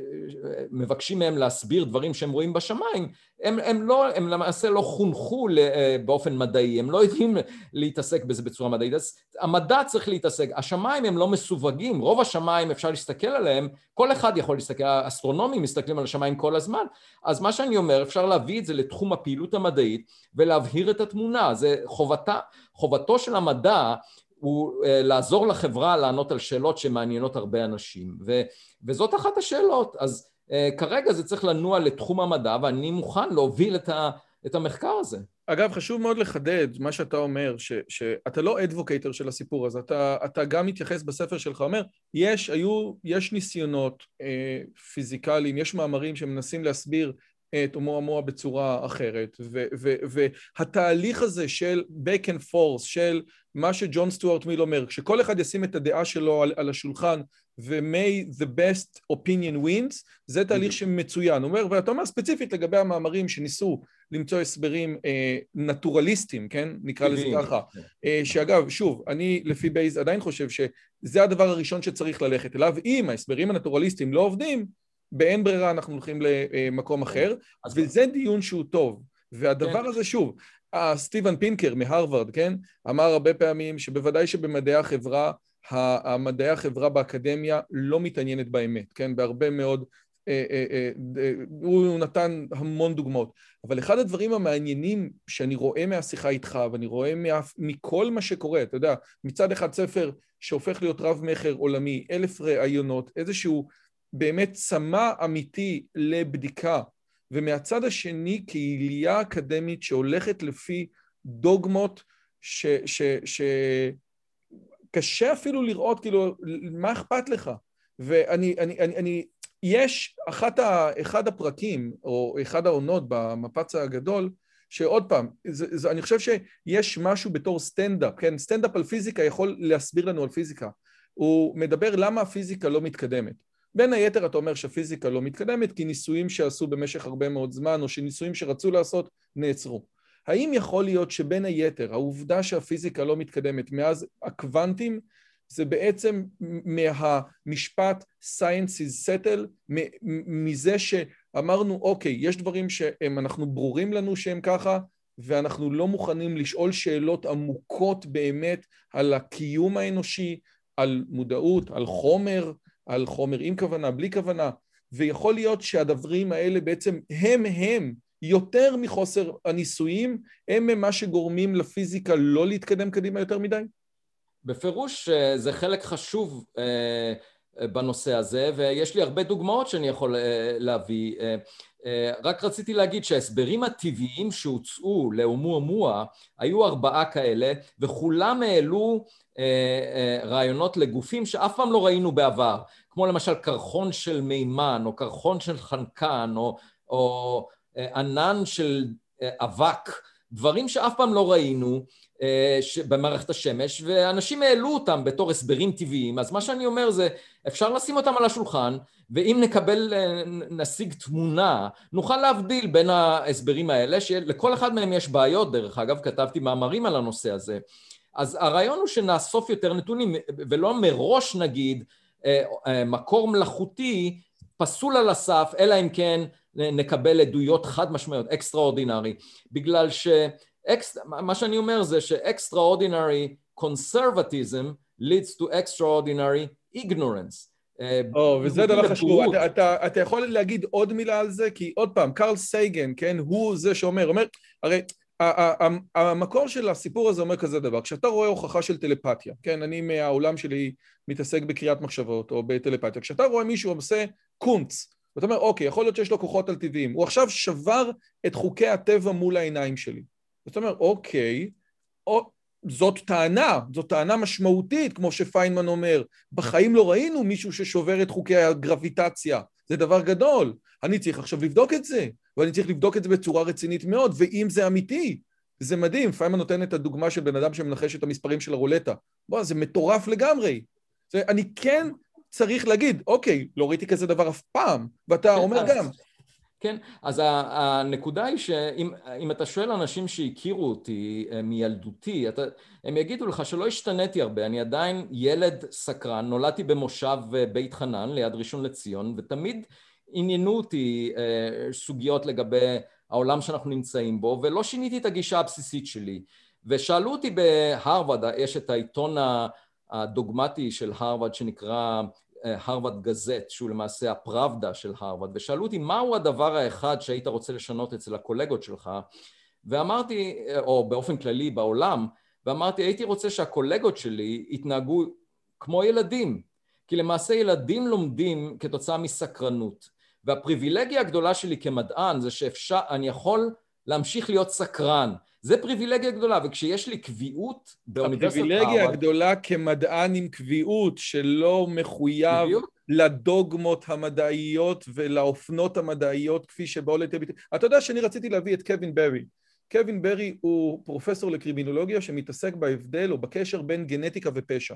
מבקשים מהם להסביר דברים שהם רואים בשמיים, הם, הם, לא, הם למעשה לא חונכו אה, באופן מדעי, הם לא יודעים להתעסק בזה בצורה מדעית, אז המדע צריך להתעסק, השמיים הם לא מסווגים, רוב השמיים אפשר להסתכל עליהם, כל אחד יכול להסתכל, האסטרונומים מסתכלים על השמיים כל הזמן, אז מה שאני אומר, אפשר להביא את זה לתחום הפעילות המדעית ולהבהיר את התמונה, זה חובתה, חובתו של המדע הוא אה, לעזור לחברה לענות על שאלות שמעניינות הרבה אנשים, ו, וזאת אחת השאלות, אז אה, כרגע זה צריך לנוע לתחום המדע ואני מוכן להוביל את, ה, את המחקר הזה. אגב, חשוב מאוד לחדד מה שאתה אומר, ש, שאתה לא advocator של הסיפור הזה, אתה, אתה גם מתייחס בספר שלך, אומר, יש, היו, יש ניסיונות אה, פיזיקליים, יש מאמרים שמנסים להסביר את אומואמואה בצורה אחרת, ו, ו, והתהליך הזה של back and forth, של מה שג'ון סטוארט מיל אומר, כשכל אחד ישים את הדעה שלו על, על השולחן ו-may the best opinion wins, זה תהליך שמצוין. הוא אומר, ואתה אומר ספציפית לגבי המאמרים שניסו למצוא הסברים אה, נטורליסטיים, כן? נקרא לזה ככה. אה, שאגב, שוב, אני לפי בייז עדיין חושב שזה הדבר הראשון שצריך ללכת אליו. אם ההסברים הנטורליסטיים לא עובדים, אין ברירה אנחנו הולכים למקום אחר, וזה דיון שהוא טוב. והדבר כן. הזה, שוב, סטיבן פינקר מהרווארד, כן? אמר הרבה פעמים שבוודאי שבמדעי החברה, המדעי החברה באקדמיה לא מתעניינת באמת, כן? בהרבה מאוד... אה, אה, אה, הוא נתן המון דוגמאות. אבל אחד הדברים המעניינים שאני רואה מהשיחה איתך, ואני רואה מכל מה שקורה, אתה יודע, מצד אחד ספר שהופך להיות רב-מכר עולמי, אלף ראיונות, איזשהו באמת צמא אמיתי לבדיקה, ומהצד השני קהילייה אקדמית שהולכת לפי דוגמות שקשה אפילו לראות, כאילו, מה אכפת לך? ואני, אני, אני, אני, יש אחת ה, אחד הפרקים, או אחד העונות במפץ הגדול, שעוד פעם, זה, זה, אני חושב שיש משהו בתור סטנדאפ, כן? סטנדאפ על פיזיקה יכול להסביר לנו על פיזיקה. הוא מדבר למה הפיזיקה לא מתקדמת. בין היתר אתה אומר שהפיזיקה לא מתקדמת כי ניסויים שעשו במשך הרבה מאוד זמן או שניסויים שרצו לעשות נעצרו. האם יכול להיות שבין היתר העובדה שהפיזיקה לא מתקדמת מאז הקוונטים זה בעצם מהמשפט science is settle, מזה שאמרנו, אוקיי, יש דברים שאנחנו ברורים לנו שהם ככה, ואנחנו לא מוכנים לשאול שאלות עמוקות באמת על הקיום האנושי, על מודעות, על חומר, על חומר עם כוונה, בלי כוונה, ויכול להיות שהדברים האלה בעצם הם הם יותר מחוסר הניסויים, הם הם מה שגורמים לפיזיקה לא להתקדם קדימה יותר מדי? בפירוש אה, זה חלק חשוב אה, בנושא הזה, ויש לי הרבה דוגמאות שאני יכול אה, להביא. רק רציתי להגיד שההסברים הטבעיים שהוצאו לאומואמואה היו ארבעה כאלה, וכולם העלו רעיונות לגופים שאף פעם לא ראינו בעבר, כמו למשל קרחון של מימן, או קרחון של חנקן, או, או ענן של אבק, דברים שאף פעם לא ראינו, אה, במערכת השמש, ואנשים העלו אותם בתור הסברים טבעיים, אז מה שאני אומר זה, אפשר לשים אותם על השולחן, ואם נקבל, אה, נשיג תמונה, נוכל להבדיל בין ההסברים האלה, שלכל אחד מהם יש בעיות, דרך אגב, כתבתי מאמרים על הנושא הזה. אז הרעיון הוא שנאסוף יותר נתונים, ולא מראש נגיד, אה, מקור מלאכותי פסול על הסף, אלא אם כן נקבל עדויות חד משמעיות, extraordinary, בגלל ש... מה שאני אומר זה ש-extraordinary conservatism leads to extraordinary ignorance. אה, או, וזה דבר חשוב. אתה, אתה, אתה יכול להגיד עוד מילה על זה? כי עוד פעם, קרל סייגן, כן, הוא זה שאומר, אומר, הרי המקור של הסיפור הזה אומר כזה דבר, כשאתה רואה הוכחה של טלפתיה, כן, אני מהעולם שלי מתעסק בקריאת מחשבות או בטלפתיה, כשאתה רואה מישהו עושה קונץ, ואתה אומר, אוקיי, יכול להיות שיש לו כוחות על טבעיים, הוא עכשיו שבר את חוקי הטבע מול העיניים שלי. זאת אומרת, אוקיי, או, זאת טענה, זאת טענה משמעותית, כמו שפיינמן אומר. בחיים לא ראינו מישהו ששובר את חוקי הגרביטציה. זה דבר גדול. אני צריך עכשיו לבדוק את זה, ואני צריך לבדוק את זה בצורה רצינית מאוד, ואם זה אמיתי, זה מדהים. פיינמן נותן את הדוגמה של בן אדם שמנחש את המספרים של הרולטה. בוא, זה מטורף לגמרי. זה, אני כן צריך להגיד, אוקיי, לא ראיתי כזה דבר אף פעם, ואתה אומר גם, כן, אז הנקודה היא שאם אתה שואל אנשים שהכירו אותי אה, מילדותי, אתה, הם יגידו לך שלא השתניתי הרבה, אני עדיין ילד סקרן, נולדתי במושב אה, בית חנן ליד ראשון לציון, ותמיד עניינו אותי אה, סוגיות לגבי העולם שאנחנו נמצאים בו, ולא שיניתי את הגישה הבסיסית שלי. ושאלו אותי בהרווארד, יש את העיתון הדוגמטי של הרווארד שנקרא הרווארד גזט, שהוא למעשה הפראבדה של הרווארד, ושאלו אותי מהו הדבר האחד שהיית רוצה לשנות אצל הקולגות שלך, ואמרתי, או באופן כללי בעולם, ואמרתי הייתי רוצה שהקולגות שלי יתנהגו כמו ילדים, כי למעשה ילדים לומדים כתוצאה מסקרנות, והפריבילגיה הגדולה שלי כמדען זה שאפשר, אני יכול להמשיך להיות סקרן, זה פריבילגיה גדולה, וכשיש לי קביעות באוניברסיטת הרווארד... הפריבילגיה הגדולה כמדען עם קביעות שלא מחויב בדיוק. לדוגמות המדעיות ולאופנות המדעיות כפי שבאו לידי ביטוי. אתה יודע שאני רציתי להביא את קווין ברי. קווין ברי הוא פרופסור לקרימינולוגיה שמתעסק בהבדל או בקשר בין גנטיקה ופשע.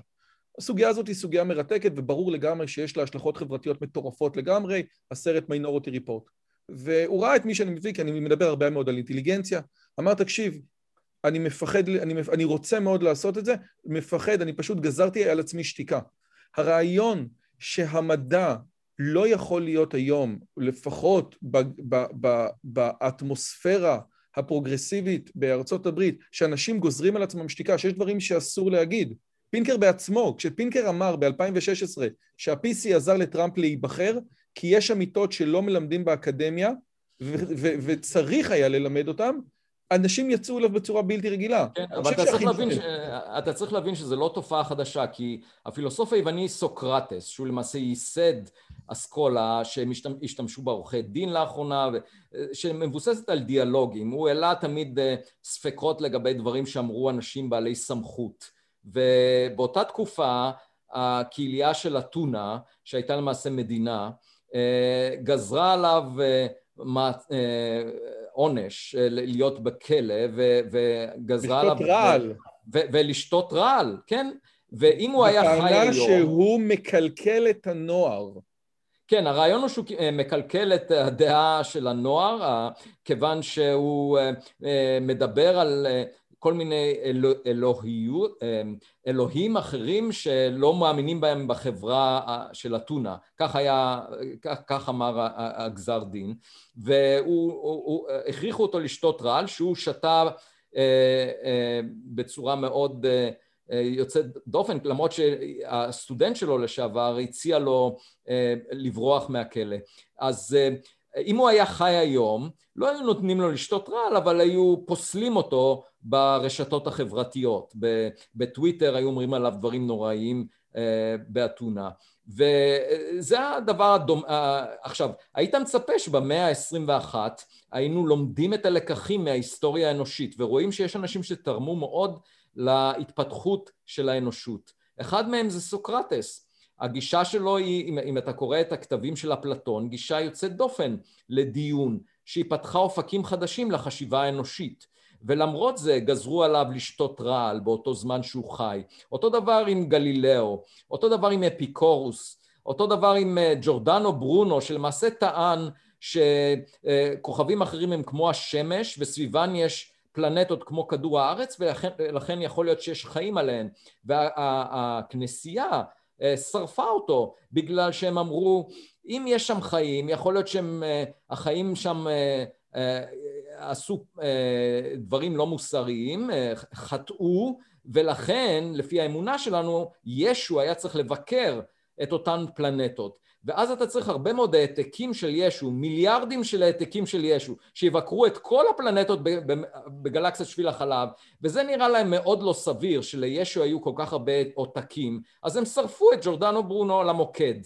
הסוגיה הזאת היא סוגיה מרתקת וברור לגמרי שיש לה השלכות חברתיות מטורפות לגמרי, הסרט מיינורוטי ריפורט. והוא ראה את מי שאני מביא, כי אני מדבר הרבה מאוד על אינטליגנציה, אמר, תקשיב, אני מפחד, אני, אני רוצה מאוד לעשות את זה, מפחד, אני פשוט גזרתי על עצמי שתיקה. הרעיון שהמדע לא יכול להיות היום, לפחות ב, ב, ב, באטמוספירה הפרוגרסיבית בארצות הברית, שאנשים גוזרים על עצמם שתיקה, שיש דברים שאסור להגיד. פינקר בעצמו, כשפינקר אמר ב-2016 שה-PC עזר לטראמפ להיבחר, כי יש אמיתות שלא מלמדים באקדמיה, וצריך היה ללמד אותם, אנשים יצאו אליו בצורה בלתי רגילה. כן, אבל אתה צריך, להבין ש... אתה צריך להבין שזו לא תופעה חדשה, כי הפילוסוף היווני סוקרטס, שהוא למעשה ייסד אסכולה שהם השתמשו בה עורכי דין לאחרונה, שמבוססת על דיאלוגים, הוא העלה תמיד אה, ספקות לגבי דברים שאמרו אנשים בעלי סמכות. ובאותה תקופה הקהילייה של אתונה, שהייתה למעשה מדינה, גזרה עליו אה, עונש, אה, להיות בכלא, וגזרה עליו... לשתות רעל. ולשתות רעל, כן? ואם הוא היה חי היום... בטענה שהוא מקלקל את הנוער. כן, הרעיון הוא שהוא אה, מקלקל את הדעה של הנוער, כיוון שהוא אה, מדבר על כל מיני אלוה, אלוהיות, אלוהים אחרים שלא מאמינים בהם בחברה של אתונה, כך כך אמר הגזר דין, והכריחו אותו לשתות רעל שהוא שתה בצורה מאוד יוצאת דופן, למרות שהסטודנט שלו לשעבר הציע לו לברוח מהכלא. אז אם הוא היה חי היום, לא היו נותנים לו לשתות רעל, אבל היו פוסלים אותו ברשתות החברתיות. בטוויטר היו אומרים עליו דברים נוראיים באתונה. וזה הדבר הדומ... עכשיו, היית מצפה שבמאה ה-21 היינו לומדים את הלקחים מההיסטוריה האנושית ורואים שיש אנשים שתרמו מאוד להתפתחות של האנושות. אחד מהם זה סוקרטס. הגישה שלו היא, אם, אם אתה קורא את הכתבים של אפלטון, גישה יוצאת דופן לדיון, שהיא פתחה אופקים חדשים לחשיבה האנושית. ולמרות זה גזרו עליו לשתות רעל באותו זמן שהוא חי. אותו דבר עם גלילאו, אותו דבר עם אפיקורוס, אותו דבר עם אה, ג'ורדנו ברונו, שלמעשה טען שכוכבים אחרים הם כמו השמש וסביבן יש פלנטות כמו כדור הארץ ולכן יכול להיות שיש חיים עליהן והכנסייה אה, שרפה אותו בגלל שהם אמרו אם יש שם חיים יכול להיות שהחיים שם עשו אה, דברים לא מוסריים, אה, חטאו, ולכן לפי האמונה שלנו ישו היה צריך לבקר את אותן פלנטות. ואז אתה צריך הרבה מאוד העתקים של ישו, מיליארדים של העתקים של ישו, שיבקרו את כל הפלנטות בגלקסיית שביל החלב, וזה נראה להם מאוד לא סביר שלישו היו כל כך הרבה עותקים, אז הם שרפו את ג'ורדנו ברונו למוקד,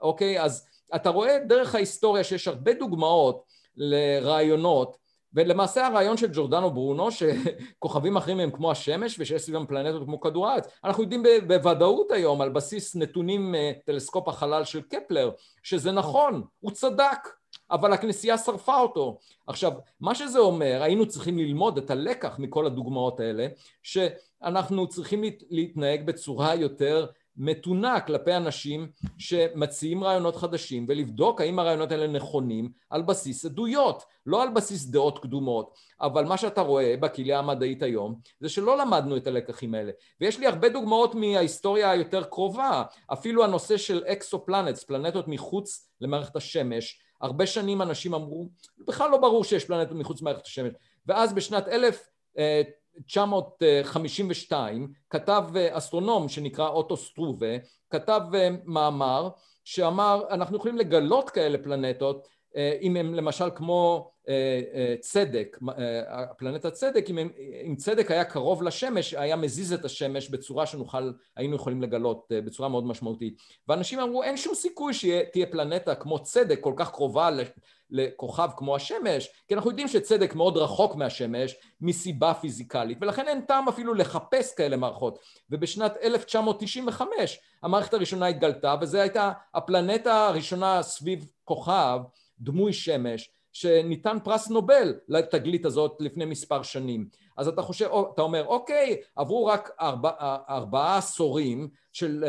אוקיי? אז אתה רואה דרך ההיסטוריה שיש הרבה דוגמאות לרעיונות ולמעשה הרעיון של ג'ורדנו ברונו שכוכבים אחרים הם כמו השמש ושיש סביבם פלנטות כמו כדור הארץ אנחנו יודעים בוודאות היום על בסיס נתונים אה, טלסקופ החלל של קפלר שזה נכון, הוא צדק אבל הכנסייה שרפה אותו. עכשיו, מה שזה אומר, היינו צריכים ללמוד את הלקח מכל הדוגמאות האלה, שאנחנו צריכים להתנהג בצורה יותר מתונה כלפי אנשים שמציעים רעיונות חדשים ולבדוק האם הרעיונות האלה נכונים על בסיס עדויות, לא על בסיס דעות קדומות. אבל מה שאתה רואה בקהילה המדעית היום זה שלא למדנו את הלקחים האלה. ויש לי הרבה דוגמאות מההיסטוריה היותר קרובה, אפילו הנושא של אקסופלנטס, פלנטות מחוץ למערכת השמש, הרבה שנים אנשים אמרו, בכלל לא ברור שיש פלנטות מחוץ למערכת השמש, ואז בשנת אלף 1952 כתב אסטרונום שנקרא אוטו סטרובה, כתב מאמר שאמר אנחנו יכולים לגלות כאלה פלנטות אם הם למשל כמו צדק, פלנטת צדק, אם, אם צדק היה קרוב לשמש היה מזיז את השמש בצורה שנוכל, היינו יכולים לגלות בצורה מאוד משמעותית ואנשים אמרו אין שום סיכוי שתהיה פלנטה כמו צדק כל כך קרובה לכוכב כמו השמש, כי אנחנו יודעים שצדק מאוד רחוק מהשמש מסיבה פיזיקלית, ולכן אין טעם אפילו לחפש כאלה מערכות. ובשנת 1995 המערכת הראשונה התגלתה, וזו הייתה הפלנטה הראשונה סביב כוכב דמוי שמש, שניתן פרס נובל לתגלית הזאת לפני מספר שנים. אז אתה חושב, אתה אומר, אוקיי, עברו רק ארבע, ארבעה עשורים של...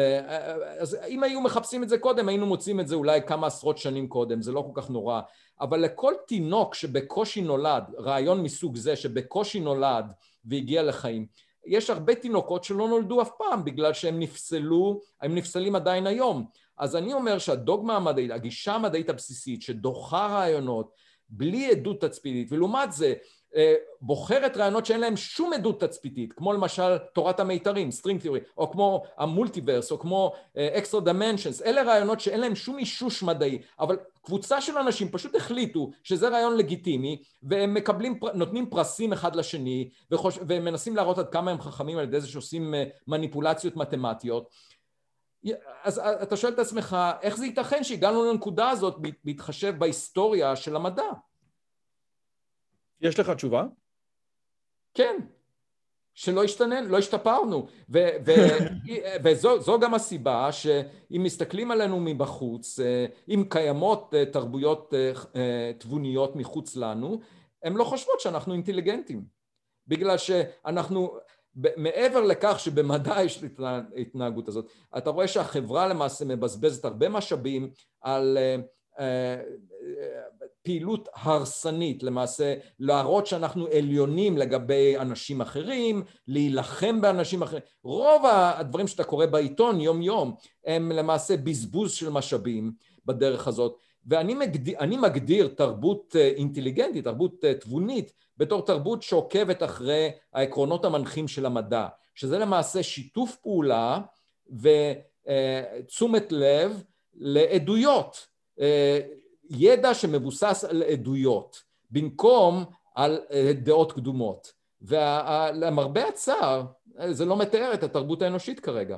אז אם היו מחפשים את זה קודם, היינו מוצאים את זה אולי כמה עשרות שנים קודם, זה לא כל כך נורא. אבל לכל תינוק שבקושי נולד, רעיון מסוג זה שבקושי נולד והגיע לחיים, יש הרבה תינוקות שלא נולדו אף פעם בגלל שהם נפסלו, הם נפסלים עדיין היום. אז אני אומר שהדוגמה המדעית, הגישה המדעית הבסיסית שדוחה רעיונות בלי עדות תצפיתית, ולעומת זה אה, בוחרת רעיונות שאין להם שום עדות תצפיתית, כמו למשל תורת המיתרים, string theory, או כמו המולטיברס, או כמו extra dimensions, אלה רעיונות שאין להם שום אישוש מדעי, אבל קבוצה של אנשים פשוט החליטו שזה רעיון לגיטימי, והם מקבלים, נותנים פרסים אחד לשני, וחוש, והם מנסים להראות עד כמה הם חכמים על ידי זה שעושים אה, מניפולציות מתמטיות. אז אתה שואל את עצמך, איך זה ייתכן שהגענו לנקודה הזאת בהתחשב בהיסטוריה של המדע? יש לך תשובה? כן, שלא השתנן, לא השתפרנו, ו- ו- וזו גם הסיבה שאם מסתכלים עלינו מבחוץ, אה, אם קיימות אה, תרבויות אה, תבוניות מחוץ לנו, הן לא חושבות שאנחנו אינטליגנטים, בגלל שאנחנו, מעבר לכך שבמדע יש את ההתנהגות הזאת, אתה רואה שהחברה למעשה מבזבזת הרבה משאבים על פעילות הרסנית, למעשה להראות שאנחנו עליונים לגבי אנשים אחרים, להילחם באנשים אחרים. רוב הדברים שאתה קורא בעיתון יום יום הם למעשה בזבוז של משאבים בדרך הזאת. ואני מגדיר, מגדיר תרבות אה, אינטליגנטית, תרבות אה, תבונית, בתור תרבות שעוקבת אחרי העקרונות המנחים של המדע, שזה למעשה שיתוף פעולה ותשומת לב לעדויות, ידע שמבוסס על עדויות, במקום על דעות קדומות. ולמרבה הצער, זה לא מתאר את התרבות האנושית כרגע.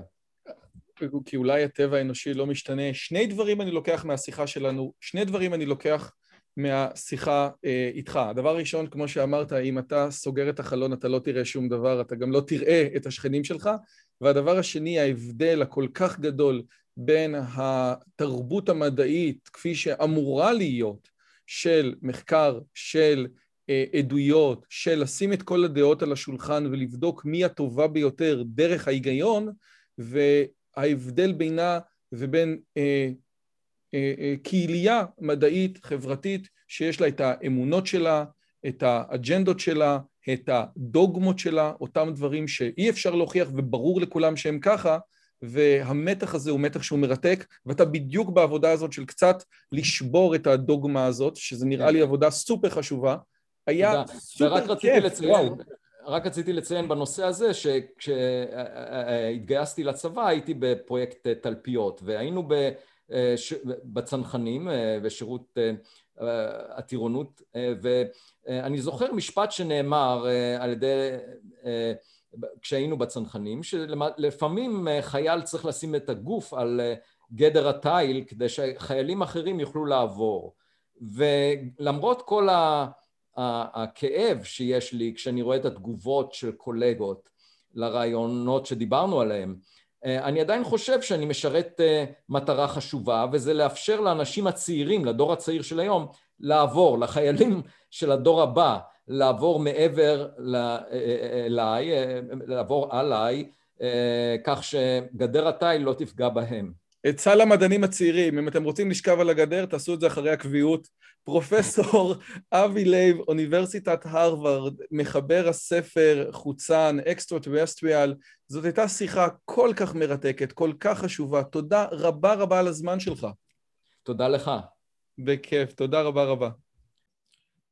כי אולי הטבע האנושי לא משתנה. שני דברים אני לוקח מהשיחה שלנו, שני דברים אני לוקח מהשיחה אה, איתך. הדבר הראשון, כמו שאמרת, אם אתה סוגר את החלון אתה לא תראה שום דבר, אתה גם לא תראה את השכנים שלך. והדבר השני, ההבדל הכל כך גדול בין התרבות המדעית, כפי שאמורה להיות, של מחקר, של אה, עדויות, של לשים את כל הדעות על השולחן ולבדוק מי הטובה ביותר דרך ההיגיון, וההבדל בינה ובין אה, אה, אה, קהילייה מדעית חברתית שיש לה את האמונות שלה, את האג'נדות שלה, את הדוגמות שלה, אותם דברים שאי אפשר להוכיח וברור לכולם שהם ככה, והמתח הזה הוא מתח שהוא מרתק, ואתה בדיוק בעבודה הזאת של קצת לשבור את הדוגמה הזאת, שזה נראה לי עבודה סופר חשובה. היה סופר כיף, לציין, רק רציתי לציין בנושא הזה שכשהתגייסתי לצבא הייתי בפרויקט תלפיות והיינו ב... בצנחנים ושירות הטירונות ואני זוכר משפט שנאמר על ידי כשהיינו בצנחנים שלפעמים חייל צריך לשים את הגוף על גדר התיל כדי שחיילים אחרים יוכלו לעבור. ולמרות כל הכאב שיש לי כשאני רואה את התגובות של קולגות לרעיונות שדיברנו עליהם אה, אני עדיין חושב שאני משרת אה, מטרה חשובה וזה לאפשר לאנשים הצעירים, לדור הצעיר של היום, לעבור, לחיילים של הדור הבא, לעבור מעבר אה, אליי, לעבור עליי, כך שגדר התיל לא תפגע בהם. עצה למדענים הצעירים, אם אתם רוצים לשכב על הגדר, תעשו את זה אחרי הקביעות. פרופסור אבי לייב, אוניברסיטת הרווארד, מחבר הספר חוצן, Extraterrestrial, זאת הייתה שיחה כל כך מרתקת, כל כך חשובה. תודה רבה רבה על הזמן שלך. תודה לך. בכיף, תודה רבה רבה.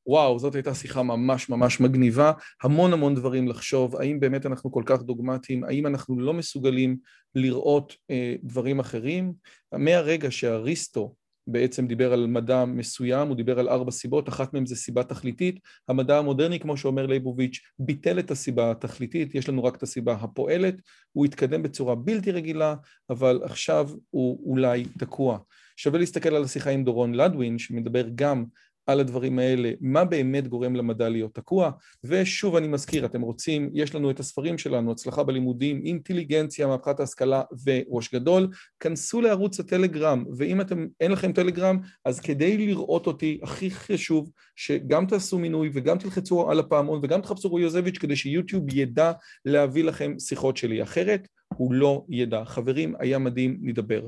וואו, זאת הייתה שיחה ממש ממש מגניבה, המון המון דברים לחשוב, האם באמת אנחנו כל כך דוגמטיים, האם אנחנו לא מסוגלים לראות אה, דברים אחרים. מהרגע שאריסטו בעצם דיבר על מדע מסוים, הוא דיבר על ארבע סיבות, אחת מהן זה סיבה תכליתית. המדע המודרני, כמו שאומר ליבוביץ', ביטל את הסיבה התכליתית, יש לנו רק את הסיבה הפועלת, הוא התקדם בצורה בלתי רגילה, אבל עכשיו הוא אולי תקוע. שווה להסתכל על השיחה עם דורון לדווין, שמדבר גם על הדברים האלה, מה באמת גורם למדע להיות תקוע, ושוב אני מזכיר, אתם רוצים, יש לנו את הספרים שלנו, הצלחה בלימודים, אינטליגנציה, מהפכת ההשכלה וראש גדול, כנסו לערוץ הטלגרם, ואם אתם, אין לכם טלגרם, אז כדי לראות אותי, הכי חשוב שגם תעשו מינוי וגם תלחצו על הפעמון וגם תחפשו רועי יוזביץ' כדי שיוטיוב ידע להביא לכם שיחות שלי, אחרת הוא לא ידע. חברים, היה מדהים, נדבר.